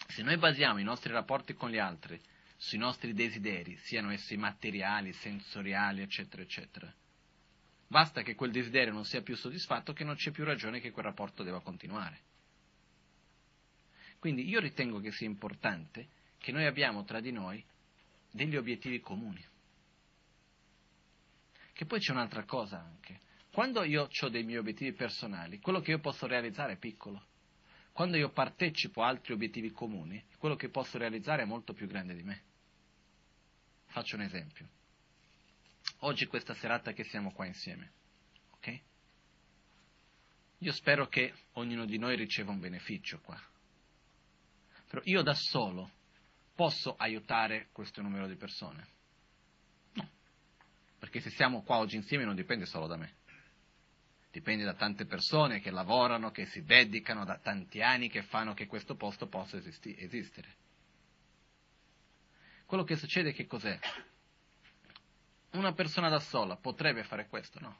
se noi basiamo i nostri rapporti con gli altri sui nostri desideri, siano essi materiali, sensoriali, eccetera, eccetera, Basta che quel desiderio non sia più soddisfatto che non c'è più ragione che quel rapporto debba continuare. Quindi io ritengo che sia importante che noi abbiamo tra di noi degli obiettivi comuni. Che poi c'è un'altra cosa anche. Quando io ho dei miei obiettivi personali, quello che io posso realizzare è piccolo. Quando io partecipo a altri obiettivi comuni, quello che posso realizzare è molto più grande di me. Faccio un esempio oggi questa serata che siamo qua insieme. Ok? Io spero che ognuno di noi riceva un beneficio qua. Però io da solo posso aiutare questo numero di persone? No. Perché se siamo qua oggi insieme non dipende solo da me. Dipende da tante persone che lavorano, che si dedicano da tanti anni, che fanno che questo posto possa esisti- esistere. Quello che succede che cos'è? Una persona da sola potrebbe fare questo, no?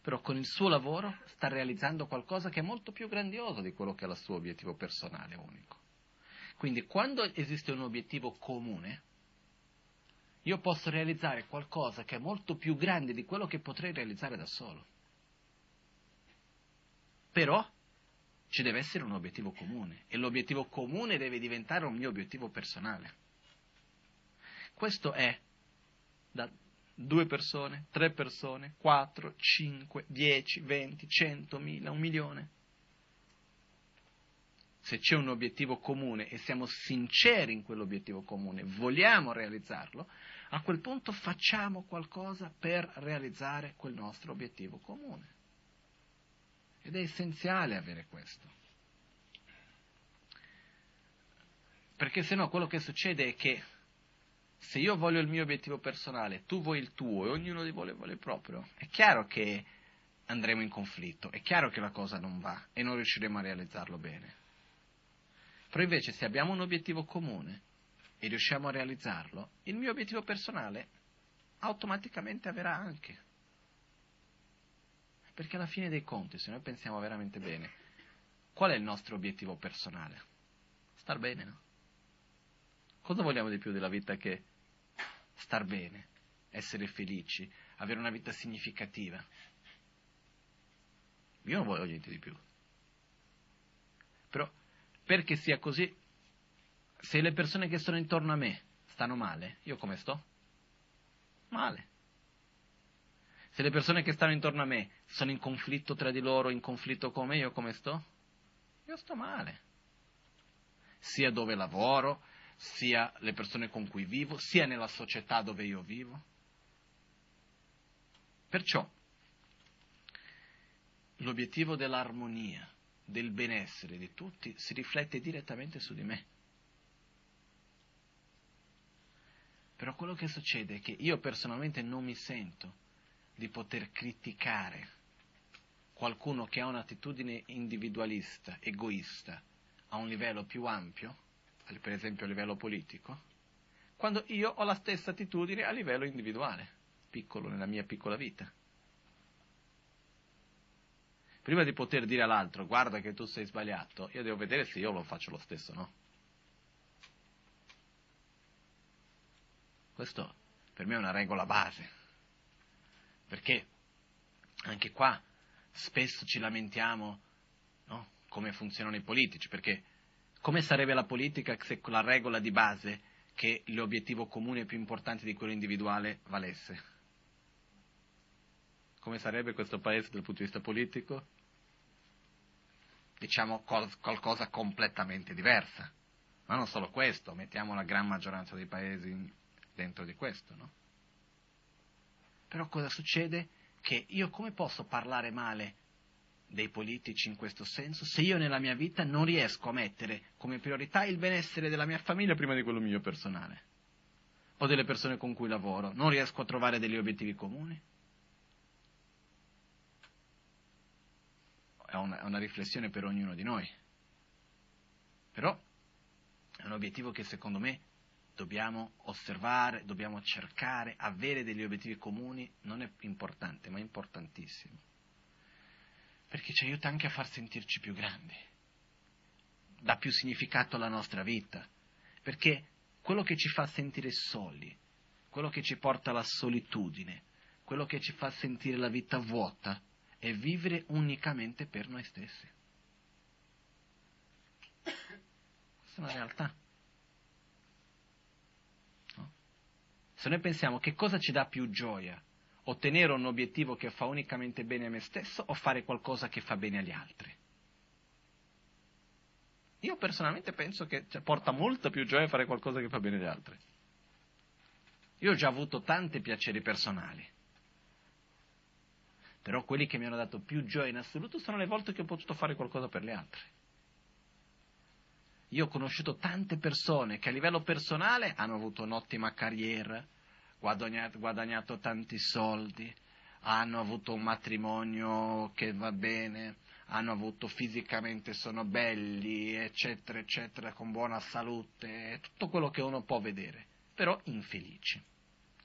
Però con il suo lavoro sta realizzando qualcosa che è molto più grandioso di quello che è il suo obiettivo personale unico. Quindi quando esiste un obiettivo comune, io posso realizzare qualcosa che è molto più grande di quello che potrei realizzare da solo. Però ci deve essere un obiettivo comune e l'obiettivo comune deve diventare un mio obiettivo personale. Questo è da due persone, tre persone, quattro, cinque, dieci, venti, cento, mila, un milione. Se c'è un obiettivo comune e siamo sinceri in quell'obiettivo comune, vogliamo realizzarlo, a quel punto facciamo qualcosa per realizzare quel nostro obiettivo comune. Ed è essenziale avere questo. Perché se no quello che succede è che se io voglio il mio obiettivo personale, tu vuoi il tuo e ognuno di voi vuole il proprio, è chiaro che andremo in conflitto, è chiaro che la cosa non va e non riusciremo a realizzarlo bene. Però invece se abbiamo un obiettivo comune e riusciamo a realizzarlo, il mio obiettivo personale automaticamente avrà anche. Perché alla fine dei conti, se noi pensiamo veramente bene, qual è il nostro obiettivo personale? Star bene, no? Cosa vogliamo di più della vita che star bene, essere felici, avere una vita significativa? Io non voglio niente di più. Però perché sia così, se le persone che sono intorno a me stanno male, io come sto? Male. Se le persone che stanno intorno a me sono in conflitto tra di loro, in conflitto con me, io come sto? Io sto male. Sia dove lavoro, sia le persone con cui vivo, sia nella società dove io vivo. Perciò l'obiettivo dell'armonia, del benessere di tutti si riflette direttamente su di me. Però quello che succede è che io personalmente non mi sento di poter criticare qualcuno che ha un'attitudine individualista, egoista, a un livello più ampio, per esempio a livello politico, quando io ho la stessa attitudine a livello individuale, piccolo nella mia piccola vita. Prima di poter dire all'altro guarda che tu sei sbagliato, io devo vedere se io lo faccio lo stesso, no? Questo per me è una regola base, perché anche qua spesso ci lamentiamo no? come funzionano i politici, perché come sarebbe la politica se la regola di base che l'obiettivo comune è più importante di quello individuale valesse? Come sarebbe questo paese dal punto di vista politico? Diciamo qualcosa completamente diversa. Ma non solo questo, mettiamo la gran maggioranza dei paesi dentro di questo, no? Però cosa succede? Che io come posso parlare male dei politici in questo senso se io nella mia vita non riesco a mettere come priorità il benessere della mia famiglia prima di quello mio personale o delle persone con cui lavoro, non riesco a trovare degli obiettivi comuni? È una, è una riflessione per ognuno di noi. Però è un obiettivo che secondo me dobbiamo osservare, dobbiamo cercare, avere degli obiettivi comuni, non è importante, ma è importantissimo perché ci aiuta anche a far sentirci più grandi, dà più significato alla nostra vita, perché quello che ci fa sentire soli, quello che ci porta alla solitudine, quello che ci fa sentire la vita vuota, è vivere unicamente per noi stessi. Questa è una realtà. Se noi pensiamo che cosa ci dà più gioia, ottenere un obiettivo che fa unicamente bene a me stesso o fare qualcosa che fa bene agli altri. Io personalmente penso che cioè, porta molta più gioia fare qualcosa che fa bene agli altri. Io ho già avuto tanti piaceri personali, però quelli che mi hanno dato più gioia in assoluto sono le volte che ho potuto fare qualcosa per gli altri. Io ho conosciuto tante persone che a livello personale hanno avuto un'ottima carriera, guadagnato, guadagnato tanti soldi, hanno avuto un matrimonio che va bene, hanno avuto fisicamente, sono belli, eccetera, eccetera, con buona salute, tutto quello che uno può vedere, però infelici,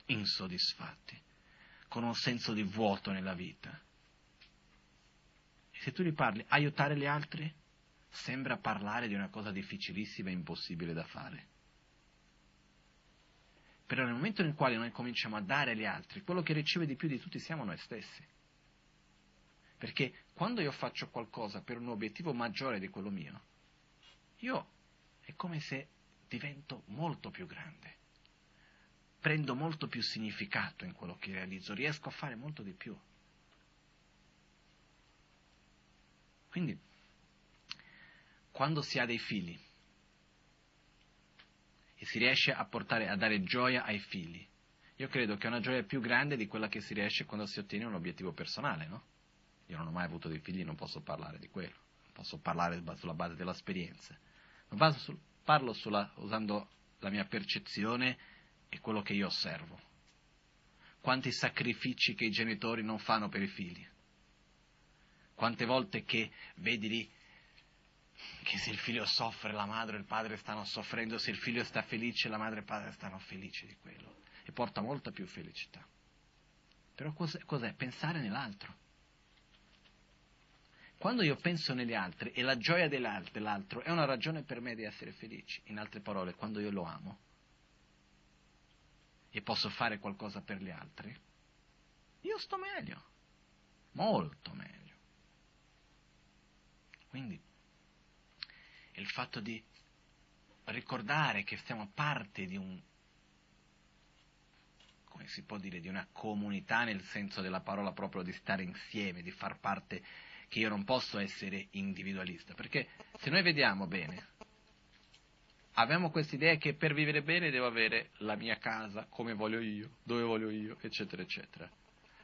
insoddisfatti, con un senso di vuoto nella vita. E se tu gli parli, aiutare gli altri, sembra parlare di una cosa difficilissima e impossibile da fare. Però nel momento nel quale noi cominciamo a dare agli altri, quello che riceve di più di tutti siamo noi stessi. Perché quando io faccio qualcosa per un obiettivo maggiore di quello mio, io è come se divento molto più grande. prendo molto più significato in quello che realizzo, riesco a fare molto di più. Quindi, quando si ha dei figli e si riesce a portare, a dare gioia ai figli, io credo che è una gioia più grande di quella che si riesce quando si ottiene un obiettivo personale, no? Io non ho mai avuto dei figli, non posso parlare di quello, posso parlare sulla base dell'esperienza. Parlo sulla, usando la mia percezione e quello che io osservo. Quanti sacrifici che i genitori non fanno per i figli. Quante volte che vedi lì che se il figlio soffre, la madre e il padre stanno soffrendo, se il figlio sta felice, la madre e il padre stanno felici di quello. E porta molta più felicità. Però cos'è? cos'è? Pensare nell'altro. Quando io penso negli altri e la gioia dell'altro è una ragione per me di essere felice. In altre parole, quando io lo amo e posso fare qualcosa per gli altri, io sto meglio, molto meglio. Quindi il fatto di ricordare che siamo parte di un, come si può dire, di una comunità nel senso della parola proprio di stare insieme, di far parte che io non posso essere individualista, perché se noi vediamo bene, abbiamo questa idea che per vivere bene devo avere la mia casa come voglio io, dove voglio io, eccetera, eccetera.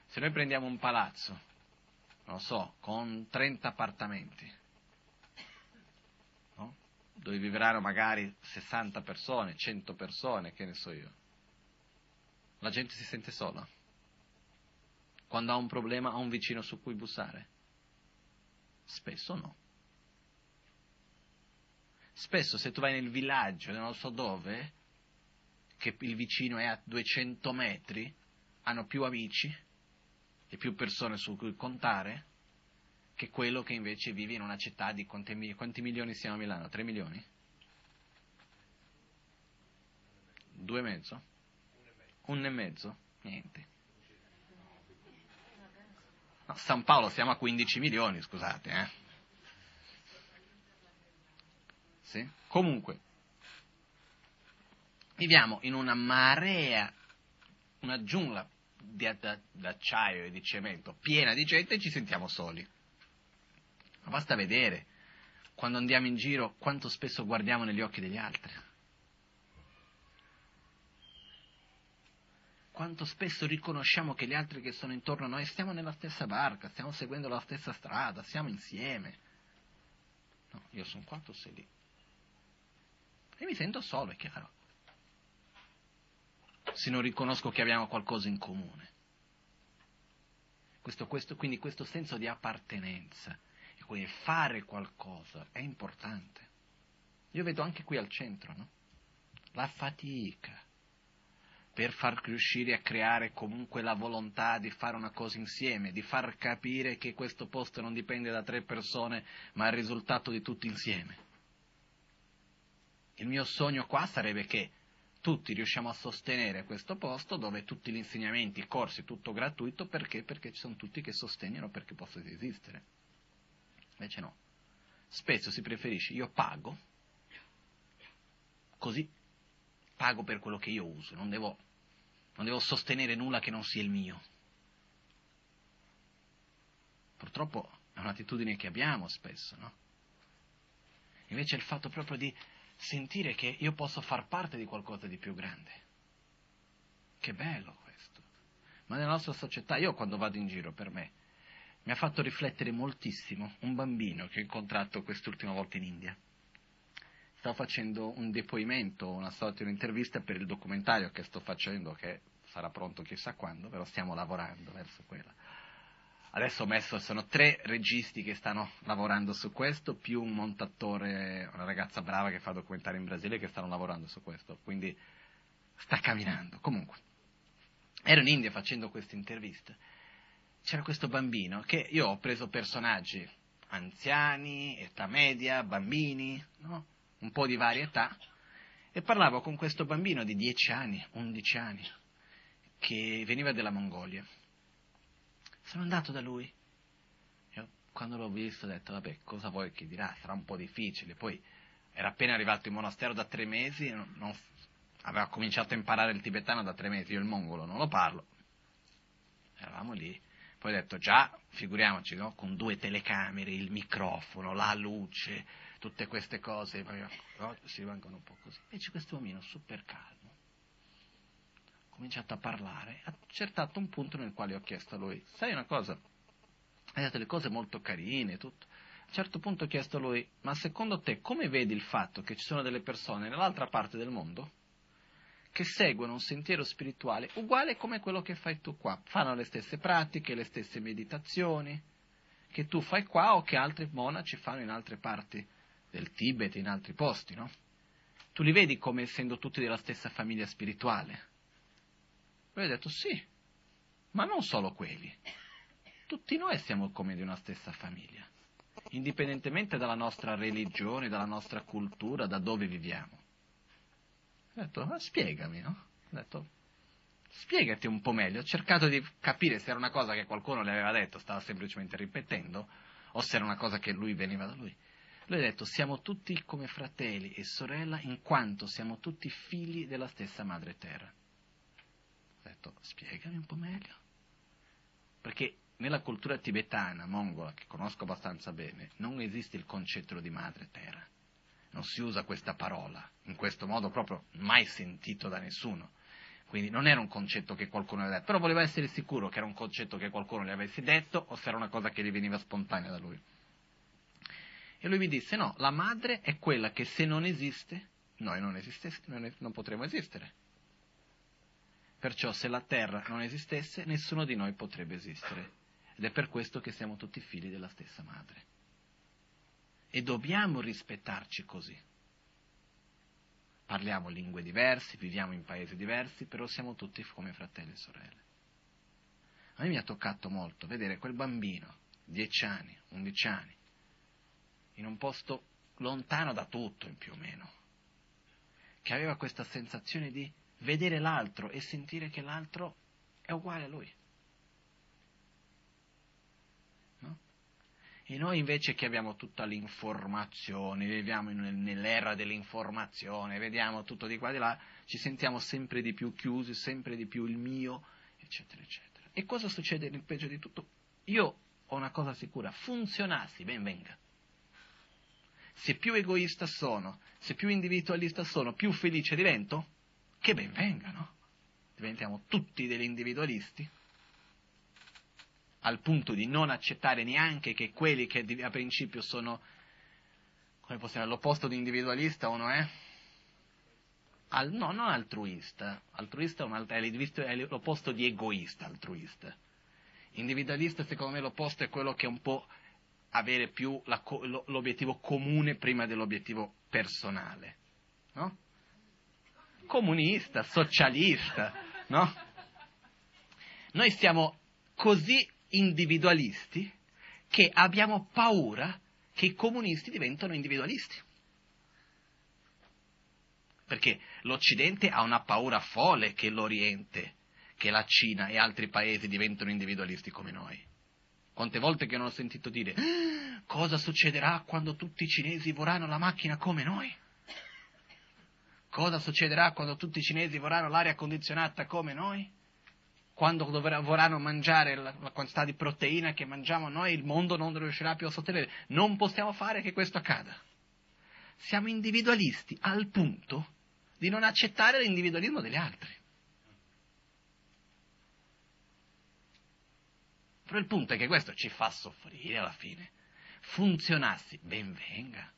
Se noi prendiamo un palazzo, non so, con 30 appartamenti? Dove vivranno magari 60 persone, 100 persone, che ne so io, la gente si sente sola. Quando ha un problema ha un vicino su cui bussare. Spesso no. Spesso se tu vai nel villaggio, non so dove, che il vicino è a 200 metri, hanno più amici e più persone su cui contare che quello che invece vive in una città di quanti, quanti milioni siamo a Milano? 3 milioni? Due e mezzo? Un e mezzo? Niente. No, San Paolo siamo a 15 milioni, scusate. Eh? Sì? Comunque, viviamo in una marea, una giungla d'acciaio e di cemento piena di gente e ci sentiamo soli. Ma basta vedere, quando andiamo in giro, quanto spesso guardiamo negli occhi degli altri. quanto spesso riconosciamo che gli altri che sono intorno a noi stiamo nella stessa barca, stiamo seguendo la stessa strada, siamo insieme. No, io sono qua, tu sei lì. E mi sento solo, è chiaro. Se non riconosco che abbiamo qualcosa in comune. Questo, questo, quindi questo senso di appartenenza e quindi fare qualcosa è importante. Io vedo anche qui al centro, no? La fatica per far riuscire a creare comunque la volontà di fare una cosa insieme, di far capire che questo posto non dipende da tre persone, ma è il risultato di tutti insieme. Il mio sogno qua sarebbe che tutti riusciamo a sostenere questo posto dove tutti gli insegnamenti, i corsi, tutto gratuito, perché? Perché ci sono tutti che sostengono perché possa esistere. Invece no. Spesso si preferisce io pago, così pago per quello che io uso, non devo, non devo sostenere nulla che non sia il mio. Purtroppo è un'attitudine che abbiamo spesso, no? Invece il fatto proprio di sentire che io posso far parte di qualcosa di più grande. Che bello questo. Ma nella nostra società, io quando vado in giro per me, mi ha fatto riflettere moltissimo un bambino che ho incontrato quest'ultima volta in India sto facendo un depoimento, una sorta di un'intervista per il documentario che sto facendo, che sarà pronto chissà quando, però stiamo lavorando verso quella. Adesso ho messo, sono tre registi che stanno lavorando su questo, più un montatore, una ragazza brava che fa documentari in Brasile che stanno lavorando su questo, quindi sta camminando. Comunque, ero in India facendo questa intervista, c'era questo bambino che io ho preso personaggi anziani, età media, bambini, no? un po' di varietà, e parlavo con questo bambino di 10 anni, 11 anni, che veniva dalla Mongolia. Sono andato da lui. E quando l'ho visto ho detto, vabbè, cosa vuoi che dirà? Sarà un po' difficile. Poi era appena arrivato in monastero da tre mesi, non, aveva cominciato a imparare il tibetano da tre mesi, io il mongolo non lo parlo. Eravamo lì, poi ho detto già, figuriamoci, no? con due telecamere, il microfono, la luce, tutte queste cose, no? si vengono un po' così. Invece questo uomino super calmo, ha cominciato a parlare, ha accertato un punto nel quale ho chiesto a lui, sai una cosa, hai detto le cose molto carine, tutto. A un certo punto ho chiesto a lui, ma secondo te come vedi il fatto che ci sono delle persone nell'altra parte del mondo che seguono un sentiero spirituale uguale come quello che fai tu qua. Fanno le stesse pratiche, le stesse meditazioni che tu fai qua o che altri monaci fanno in altre parti del Tibet, in altri posti, no? Tu li vedi come essendo tutti della stessa famiglia spirituale? Lui ha detto sì, ma non solo quelli. Tutti noi siamo come di una stessa famiglia, indipendentemente dalla nostra religione, dalla nostra cultura, da dove viviamo. Ho detto, ma spiegami, no? Ho detto, spiegati un po' meglio. Ho cercato di capire se era una cosa che qualcuno le aveva detto, stava semplicemente ripetendo, o se era una cosa che lui veniva da lui. Lui ha detto, siamo tutti come fratelli e sorella in quanto siamo tutti figli della stessa madre terra. Ho detto, spiegami un po' meglio. Perché nella cultura tibetana, mongola, che conosco abbastanza bene, non esiste il concetto di madre terra non si usa questa parola, in questo modo proprio mai sentito da nessuno. Quindi non era un concetto che qualcuno aveva detto, però voleva essere sicuro che era un concetto che qualcuno le avesse detto o se era una cosa che gli veniva spontanea da lui. E lui mi disse, no, la madre è quella che se non esiste, noi non, non, non potremo esistere. Perciò se la terra non esistesse, nessuno di noi potrebbe esistere. Ed è per questo che siamo tutti figli della stessa madre e dobbiamo rispettarci così. Parliamo lingue diverse, viviamo in paesi diversi, però siamo tutti come fratelli e sorelle. A me mi ha toccato molto vedere quel bambino, 10 anni, 11 anni, in un posto lontano da tutto, più o meno, che aveva questa sensazione di vedere l'altro e sentire che l'altro è uguale a lui. E noi invece che abbiamo tutta l'informazione, viviamo nell'era dell'informazione, vediamo tutto di qua e di là, ci sentiamo sempre di più chiusi, sempre di più il mio, eccetera, eccetera. E cosa succede nel peggio di tutto? Io ho una cosa sicura, funzionassi, ben venga. Se più egoista sono, se più individualista sono, più felice divento, che ben venga, no? Diventiamo tutti degli individualisti al punto di non accettare neanche che quelli che a principio sono, come possiamo l'opposto di individualista uno è? Al, no, non altruista, altruista è, l'opposto di egoista, altruista. Individualista secondo me l'opposto è quello che è un po' avere più la, l'obiettivo comune prima dell'obiettivo personale, no? Comunista, socialista, no? Noi siamo così individualisti che abbiamo paura che i comunisti diventano individualisti. Perché l'Occidente ha una paura folle che l'Oriente, che la Cina e altri paesi diventano individualisti come noi. Quante volte che non ho sentito dire ah, cosa succederà quando tutti i cinesi vorranno la macchina come noi? Cosa succederà quando tutti i cinesi vorranno l'aria condizionata come noi? Quando vorranno mangiare la, la, quantità di proteina che mangiamo noi, il mondo non riuscirà più a sostenere. Non possiamo fare che questo accada. Siamo individualisti al punto di non accettare l'individualismo degli altri. Però il punto è che questo ci fa soffrire alla fine. Funzionassi, ben venga.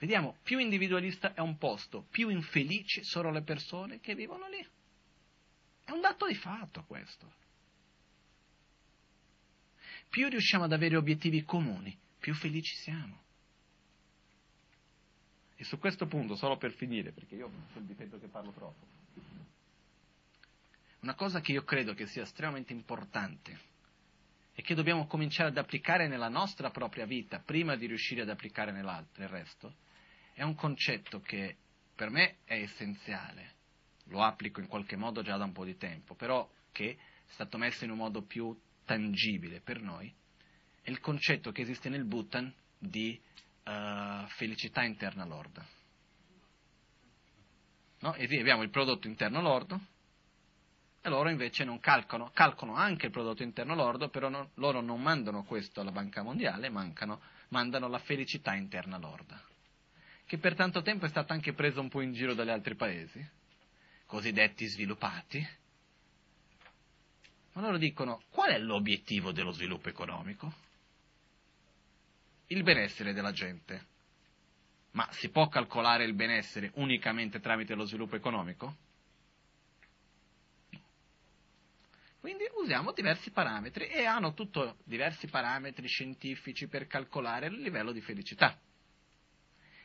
Vediamo, più individualista è un posto, più infelici sono le persone che vivono lì. È un dato di fatto questo. Più riusciamo ad avere obiettivi comuni, più felici siamo. E su questo punto, solo per finire, perché io sul difetto che parlo troppo, una cosa che io credo che sia estremamente importante e che dobbiamo cominciare ad applicare nella nostra propria vita prima di riuscire ad applicare nel resto, è un concetto che per me è essenziale lo applico in qualche modo già da un po' di tempo, però che è stato messo in un modo più tangibile per noi, è il concetto che esiste nel Bhutan di uh, felicità interna lorda. No? E abbiamo il prodotto interno lordo, e loro invece non calcolano, calcolano anche il prodotto interno lordo, però non, loro non mandano questo alla Banca Mondiale, mancano, mandano la felicità interna lorda, che per tanto tempo è stata anche presa un po' in giro dagli altri paesi, cosiddetti sviluppati. Ma loro dicono, qual è l'obiettivo dello sviluppo economico? Il benessere della gente. Ma si può calcolare il benessere unicamente tramite lo sviluppo economico? Quindi usiamo diversi parametri e hanno tutto diversi parametri scientifici per calcolare il livello di felicità.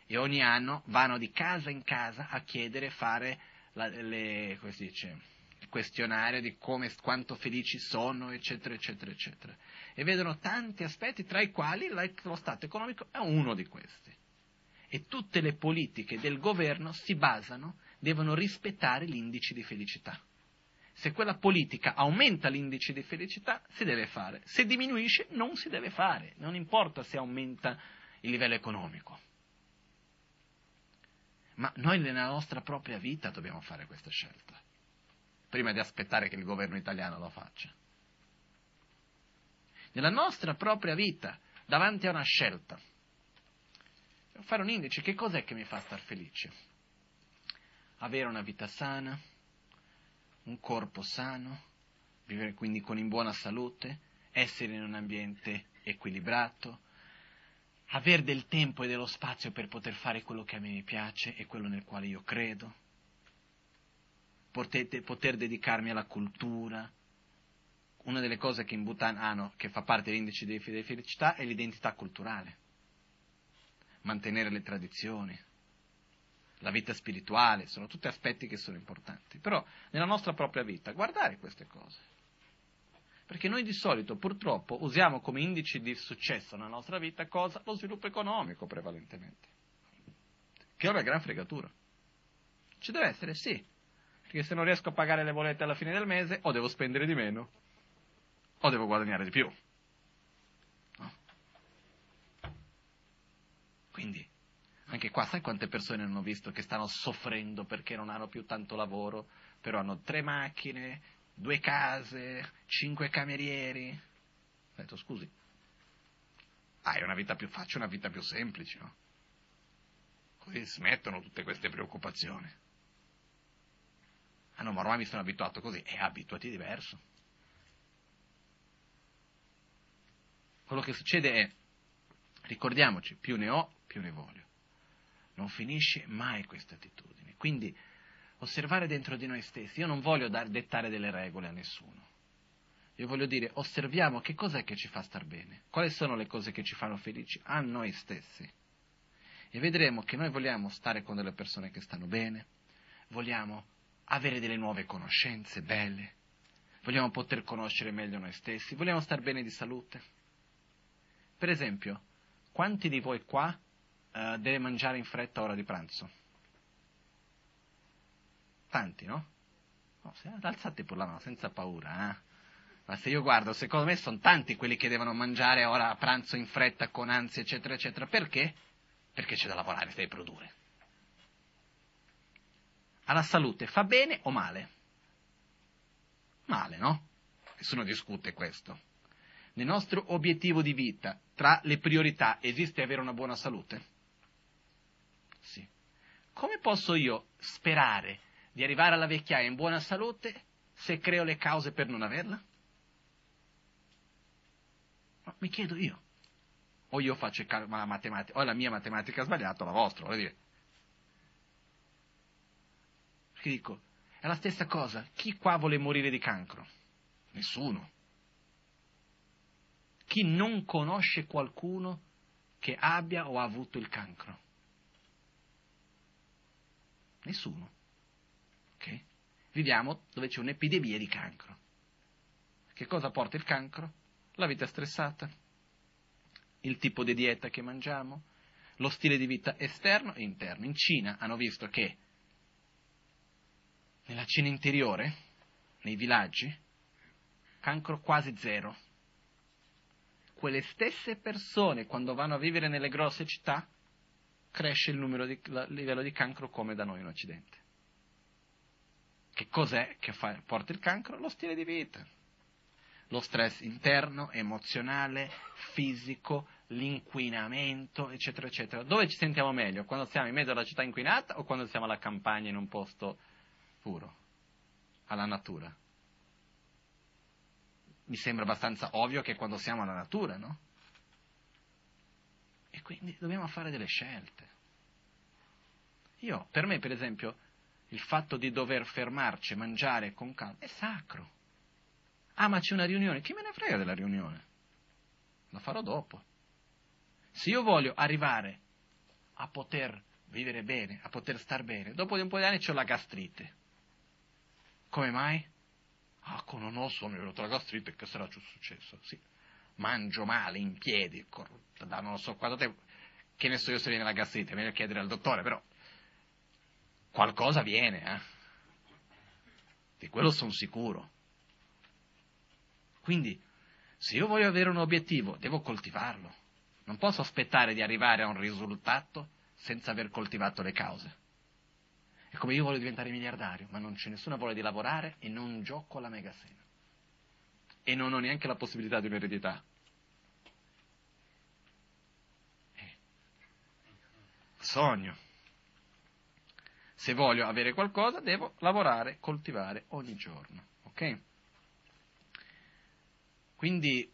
E ogni anno vanno di casa in casa a chiedere, fare la, le, dice, il questionario di come, quanto felici sono, eccetera, eccetera, eccetera. E vedono tanti aspetti, tra i quali lo Stato economico è uno di questi. E tutte le politiche del governo si basano, devono rispettare l'indice di felicità se quella politica aumenta l'indice di felicità, si deve fare. Se diminuisce, non si deve fare. Non importa se aumenta il livello economico. Ma noi nella nostra propria vita dobbiamo fare questa scelta, prima di aspettare che il governo italiano lo faccia. Nella nostra propria vita, davanti a una scelta, fare un indice, che cos'è che mi fa star felice? Avere una vita sana, un corpo sano, vivere quindi con in buona salute, essere in un ambiente equilibrato, avere del tempo e dello spazio per poter fare quello che a me piace e quello nel quale io credo, Potete, poter dedicarmi alla cultura. Una delle cose che in Bhutan hanno, che fa parte dell'indice di felicità, è l'identità culturale. Mantenere le tradizioni, la vita spirituale, sono tutti aspetti che sono importanti. Però nella nostra propria vita guardare queste cose. Perché noi di solito purtroppo usiamo come indice di successo nella nostra vita cosa? Lo sviluppo economico prevalentemente. Che è una gran fregatura. Ci deve essere, sì. Perché se non riesco a pagare le bollette alla fine del mese o devo spendere di meno o devo guadagnare di più. No? Quindi anche qua, sai quante persone hanno visto che stanno soffrendo perché non hanno più tanto lavoro, però hanno tre macchine, due case, cinque camerieri? Ho detto, scusi, hai una vita più, faccio una vita più semplice, no? Così smettono tutte queste preoccupazioni. Ah no, ma ormai mi sono abituato così, e abituati diverso. Quello che succede è, ricordiamoci, più ne ho, più ne voglio. Non finisce mai questa attitudine. Quindi osservare dentro di noi stessi. Io non voglio dar, dettare delle regole a nessuno. Io voglio dire, osserviamo che cos'è che ci fa star bene, quali sono le cose che ci fanno felici a noi stessi. E vedremo che noi vogliamo stare con delle persone che stanno bene, vogliamo avere delle nuove conoscenze belle, vogliamo poter conoscere meglio noi stessi, vogliamo star bene di salute. Per esempio, quanti di voi qua uh, deve mangiare in fretta ora di pranzo? Tanti, no? no alzate la mano, senza paura, eh? Ma se io guardo, secondo me sono tanti quelli che devono mangiare ora a pranzo in fretta, con ansia, eccetera, eccetera. Perché? Perché c'è da lavorare, si deve produrre. Alla salute fa bene o male? Male, no? Nessuno discute questo. Nel nostro obiettivo di vita, tra le priorità, esiste avere una buona salute? come posso io sperare di arrivare alla vecchiaia in buona salute se creo le cause per non averla? Ma mi chiedo io. O io faccio la matematica, o la mia matematica sbagliata, o la vostra, voglio dire. Perché dico, è la stessa cosa. Chi qua vuole morire di cancro? Nessuno. Chi non conosce qualcuno che abbia o ha avuto il cancro? Nessuno. Okay? Viviamo dove c'è un'epidemia di cancro. Che cosa porta il cancro? La vita stressata, il tipo di dieta che mangiamo, lo stile di vita esterno e interno. In Cina hanno visto che nella Cina interiore, nei villaggi, cancro quasi zero. Quelle stesse persone, quando vanno a vivere nelle grosse città, cresce il, di, il livello di cancro come da noi in Occidente. Che cos'è che fa, porta il cancro? Lo stile di vita. Lo stress interno, emozionale, fisico, l'inquinamento, eccetera, eccetera. Dove ci sentiamo meglio? Quando siamo in mezzo alla città inquinata o quando siamo alla campagna in un posto puro, alla natura? Mi sembra abbastanza ovvio che quando siamo alla natura, no? E quindi dobbiamo fare delle scelte. Io, per me, per esempio, il fatto di dover fermarci mangiare con calma è sacro. Ah, ma c'è una riunione, chi me ne frega della riunione? La farò dopo. Se io voglio arrivare a poter vivere bene, a poter star bene, dopo di un po' di anni ho la gastrite. Come mai? Ah, non ho sonno, mi è venuta la gastrite, che sarà successo? Sì, mangio male, in piedi, da non so quanto tempo. Che ne so io se viene la gastrite, meglio chiedere al dottore, però qualcosa viene, eh? Di quello sono sicuro. Quindi, se io voglio avere un obiettivo, devo coltivarlo. Non posso aspettare di arrivare a un risultato senza aver coltivato le cause. È come io voglio diventare miliardario, ma non c'è nessuna voglia di lavorare e non gioco alla mega sena. E non ho neanche la possibilità di un'eredità. Eh. Sogno. Se voglio avere qualcosa, devo lavorare, coltivare ogni giorno. Ok? Quindi,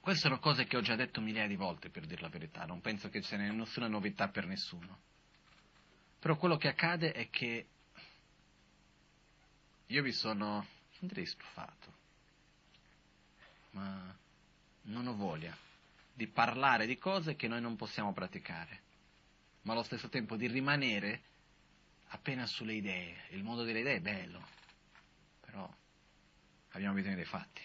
queste sono cose che ho già detto migliaia di volte, per dire la verità. Non penso che ce ne sia nessuna novità per nessuno. Però quello che accade è che io mi sono, non direi stufato, ma non ho voglia di parlare di cose che noi non possiamo praticare ma allo stesso tempo di rimanere appena sulle idee. Il mondo delle idee è bello, però abbiamo bisogno dei fatti.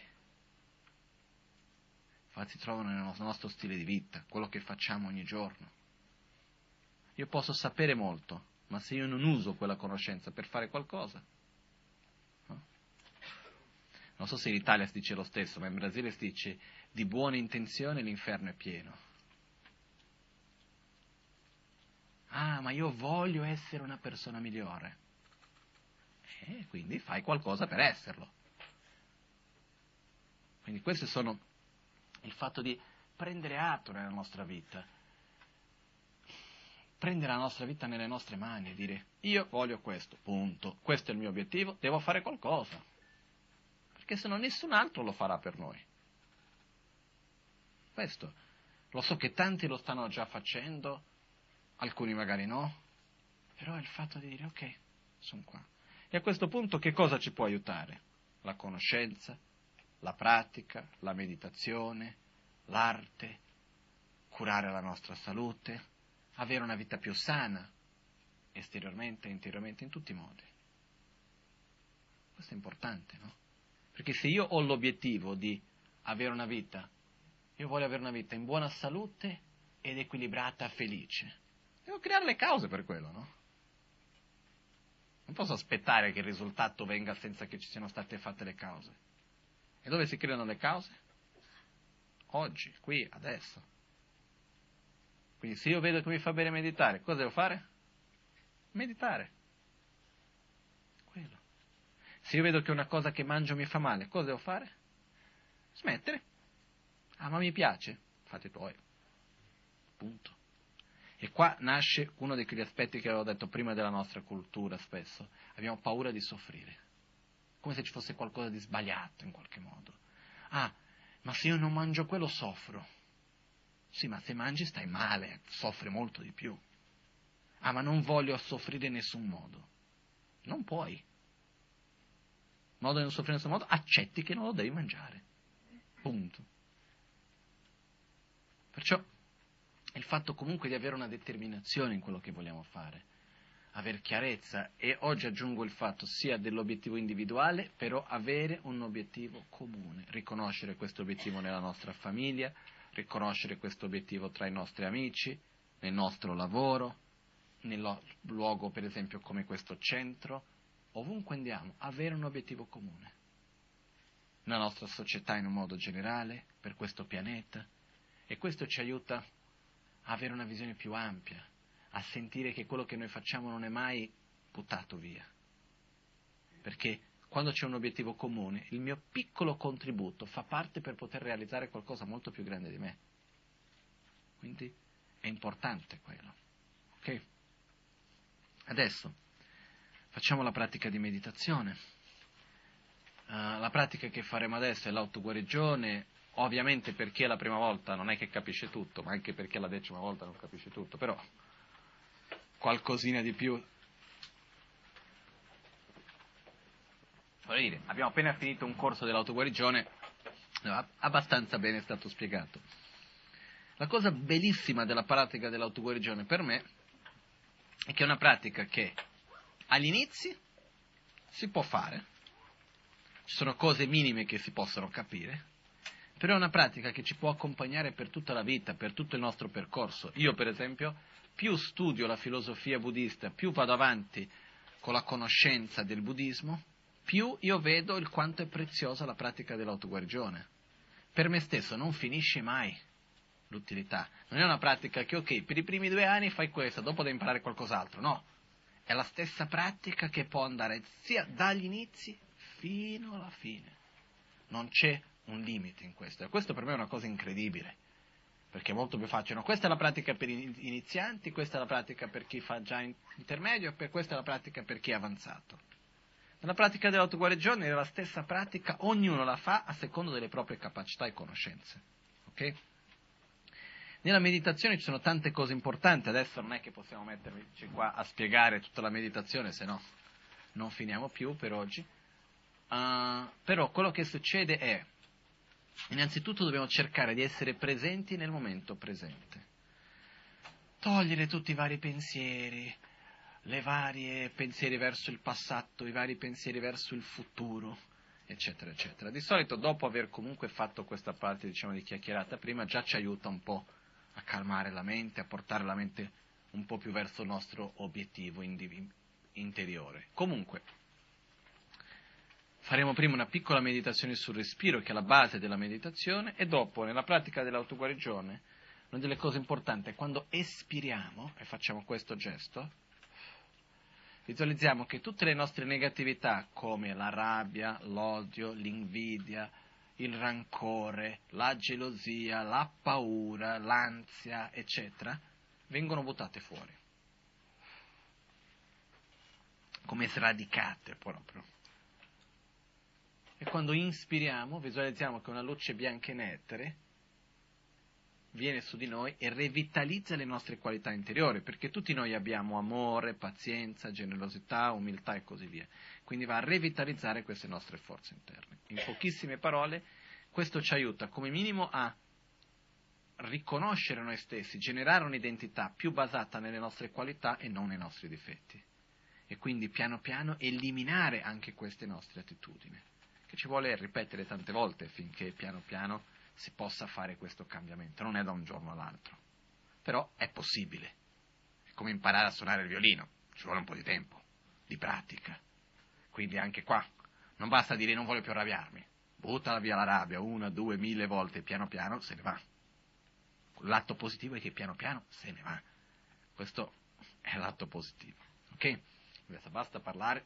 I fatti trovano nel nostro stile di vita, quello che facciamo ogni giorno. Io posso sapere molto, ma se io non uso quella conoscenza per fare qualcosa, no? non so se in Italia si dice lo stesso, ma in Brasile si dice di buone intenzioni l'inferno è pieno. Ah, ma io voglio essere una persona migliore. E quindi fai qualcosa per esserlo. Quindi questo sono il fatto di prendere atto nella nostra vita, prendere la nostra vita nelle nostre mani e dire io voglio questo, punto, questo è il mio obiettivo, devo fare qualcosa, perché se no nessun altro lo farà per noi. Questo, lo so che tanti lo stanno già facendo, alcuni magari no, però è il fatto di dire ok, sono qua. E a questo punto che cosa ci può aiutare? La conoscenza, la pratica, la meditazione, l'arte, curare la nostra salute, avere una vita più sana, esteriormente interiormente, in tutti i modi. Questo è importante, no? Perché se io ho l'obiettivo di avere una vita, io voglio avere una vita in buona salute ed equilibrata, felice. Devo creare le cause per quello, no? Non posso aspettare che il risultato venga senza che ci siano state fatte le cause. E dove si creano le cause? Oggi, qui, adesso. Quindi se io vedo che mi fa bene meditare, cosa devo fare? Meditare. Quello. Se io vedo che una cosa che mangio mi fa male, cosa devo fare? Smettere. Ah, ma mi piace? Fate tuoi. Punto. E qua nasce uno di quegli aspetti che avevo detto prima della nostra cultura spesso. Abbiamo paura di soffrire, come se ci fosse qualcosa di sbagliato in qualche modo. Ah, ma se io non mangio quello soffro. Sì, ma se mangi stai male, soffri molto di più. Ah, ma non voglio soffrire in nessun modo. Non puoi. Modo di non soffrire in nessun modo, accetti che non lo devi mangiare. Punto. Perciò il fatto comunque di avere una determinazione in quello che vogliamo fare, aver chiarezza. E oggi aggiungo il fatto sia dell'obiettivo individuale, però avere un obiettivo comune, riconoscere questo obiettivo nella nostra famiglia, riconoscere questo obiettivo tra i nostri amici, nel nostro lavoro, nel luogo per esempio come questo centro, ovunque andiamo, avere un obiettivo comune. Nella nostra società in un modo generale, per questo pianeta, e questo ci aiuta avere una visione più ampia, a sentire che quello che noi facciamo non è mai buttato via, perché quando c'è un obiettivo comune, il mio piccolo contributo fa parte per poter realizzare qualcosa molto più grande di me. Quindi è importante quello. Ok? Adesso facciamo la pratica di meditazione. Uh, la pratica che faremo adesso è l'autoguarigione, ovviamente perché la prima volta non è che capisce tutto, ma anche perché la decima volta non capisce tutto, però qualcosina di più. Dire, abbiamo appena finito un corso dell'autoguarigione, abbastanza bene è stato spiegato. La cosa bellissima della pratica dell'autoguarigione per me è che è una pratica che agli inizi si può fare, ci sono cose minime che si possono capire, però è una pratica che ci può accompagnare per tutta la vita, per tutto il nostro percorso. Io, per esempio, più studio la filosofia buddista, più vado avanti con la conoscenza del buddismo, più io vedo il quanto è preziosa la pratica dell'autoguarigione. Per me stesso non finisce mai l'utilità. Non è una pratica che, ok, per i primi due anni fai questo, dopo devi imparare qualcos'altro. No, è la stessa pratica che può andare sia dagli inizi fino alla fine. Non c'è un limite in questo. E questo per me è una cosa incredibile, perché è molto più facile. No, questa è la pratica per gli inizianti, questa è la pratica per chi fa già intermedio, e questa è la pratica per chi è avanzato. Nella pratica dell'autoguarigione è la stessa pratica, ognuno la fa a secondo delle proprie capacità e conoscenze. Ok? Nella meditazione ci sono tante cose importanti, adesso non è che possiamo metterci qua a spiegare tutta la meditazione, se no non finiamo più per oggi. Uh, però quello che succede è, innanzitutto dobbiamo cercare di essere presenti nel momento presente. Togliere tutti i vari pensieri, le varie pensieri verso il passato, i vari pensieri verso il futuro, eccetera, eccetera. Di solito dopo aver comunque fatto questa parte diciamo, di chiacchierata prima già ci aiuta un po' a calmare la mente, a portare la mente un po' più verso il nostro obiettivo indiv- interiore. Comunque, faremo prima una piccola meditazione sul respiro, che è la base della meditazione, e dopo, nella pratica dell'autoguarigione, una delle cose importanti è quando espiriamo, e facciamo questo gesto, visualizziamo che tutte le nostre negatività, come la rabbia, l'odio, l'invidia, il rancore, la gelosia, la paura, l'ansia, eccetera, vengono buttate fuori. Come sradicate proprio. E quando inspiriamo, visualizziamo che una luce bianca in etere viene su di noi e revitalizza le nostre qualità interiori, perché tutti noi abbiamo amore, pazienza, generosità, umiltà e così via. Quindi va a revitalizzare queste nostre forze interne. In pochissime parole, questo ci aiuta come minimo a riconoscere noi stessi, generare un'identità più basata nelle nostre qualità e non nei nostri difetti. E quindi piano piano eliminare anche queste nostre attitudini, che ci vuole ripetere tante volte finché piano piano si possa fare questo cambiamento, non è da un giorno all'altro, però è possibile, è come imparare a suonare il violino, ci vuole un po' di tempo, di pratica, quindi anche qua non basta dire non voglio più arrabbiarmi, buttala via la rabbia una, due, mille volte, piano piano se ne va. L'atto positivo è che piano piano se ne va. Questo è l'atto positivo, ok? Basta parlare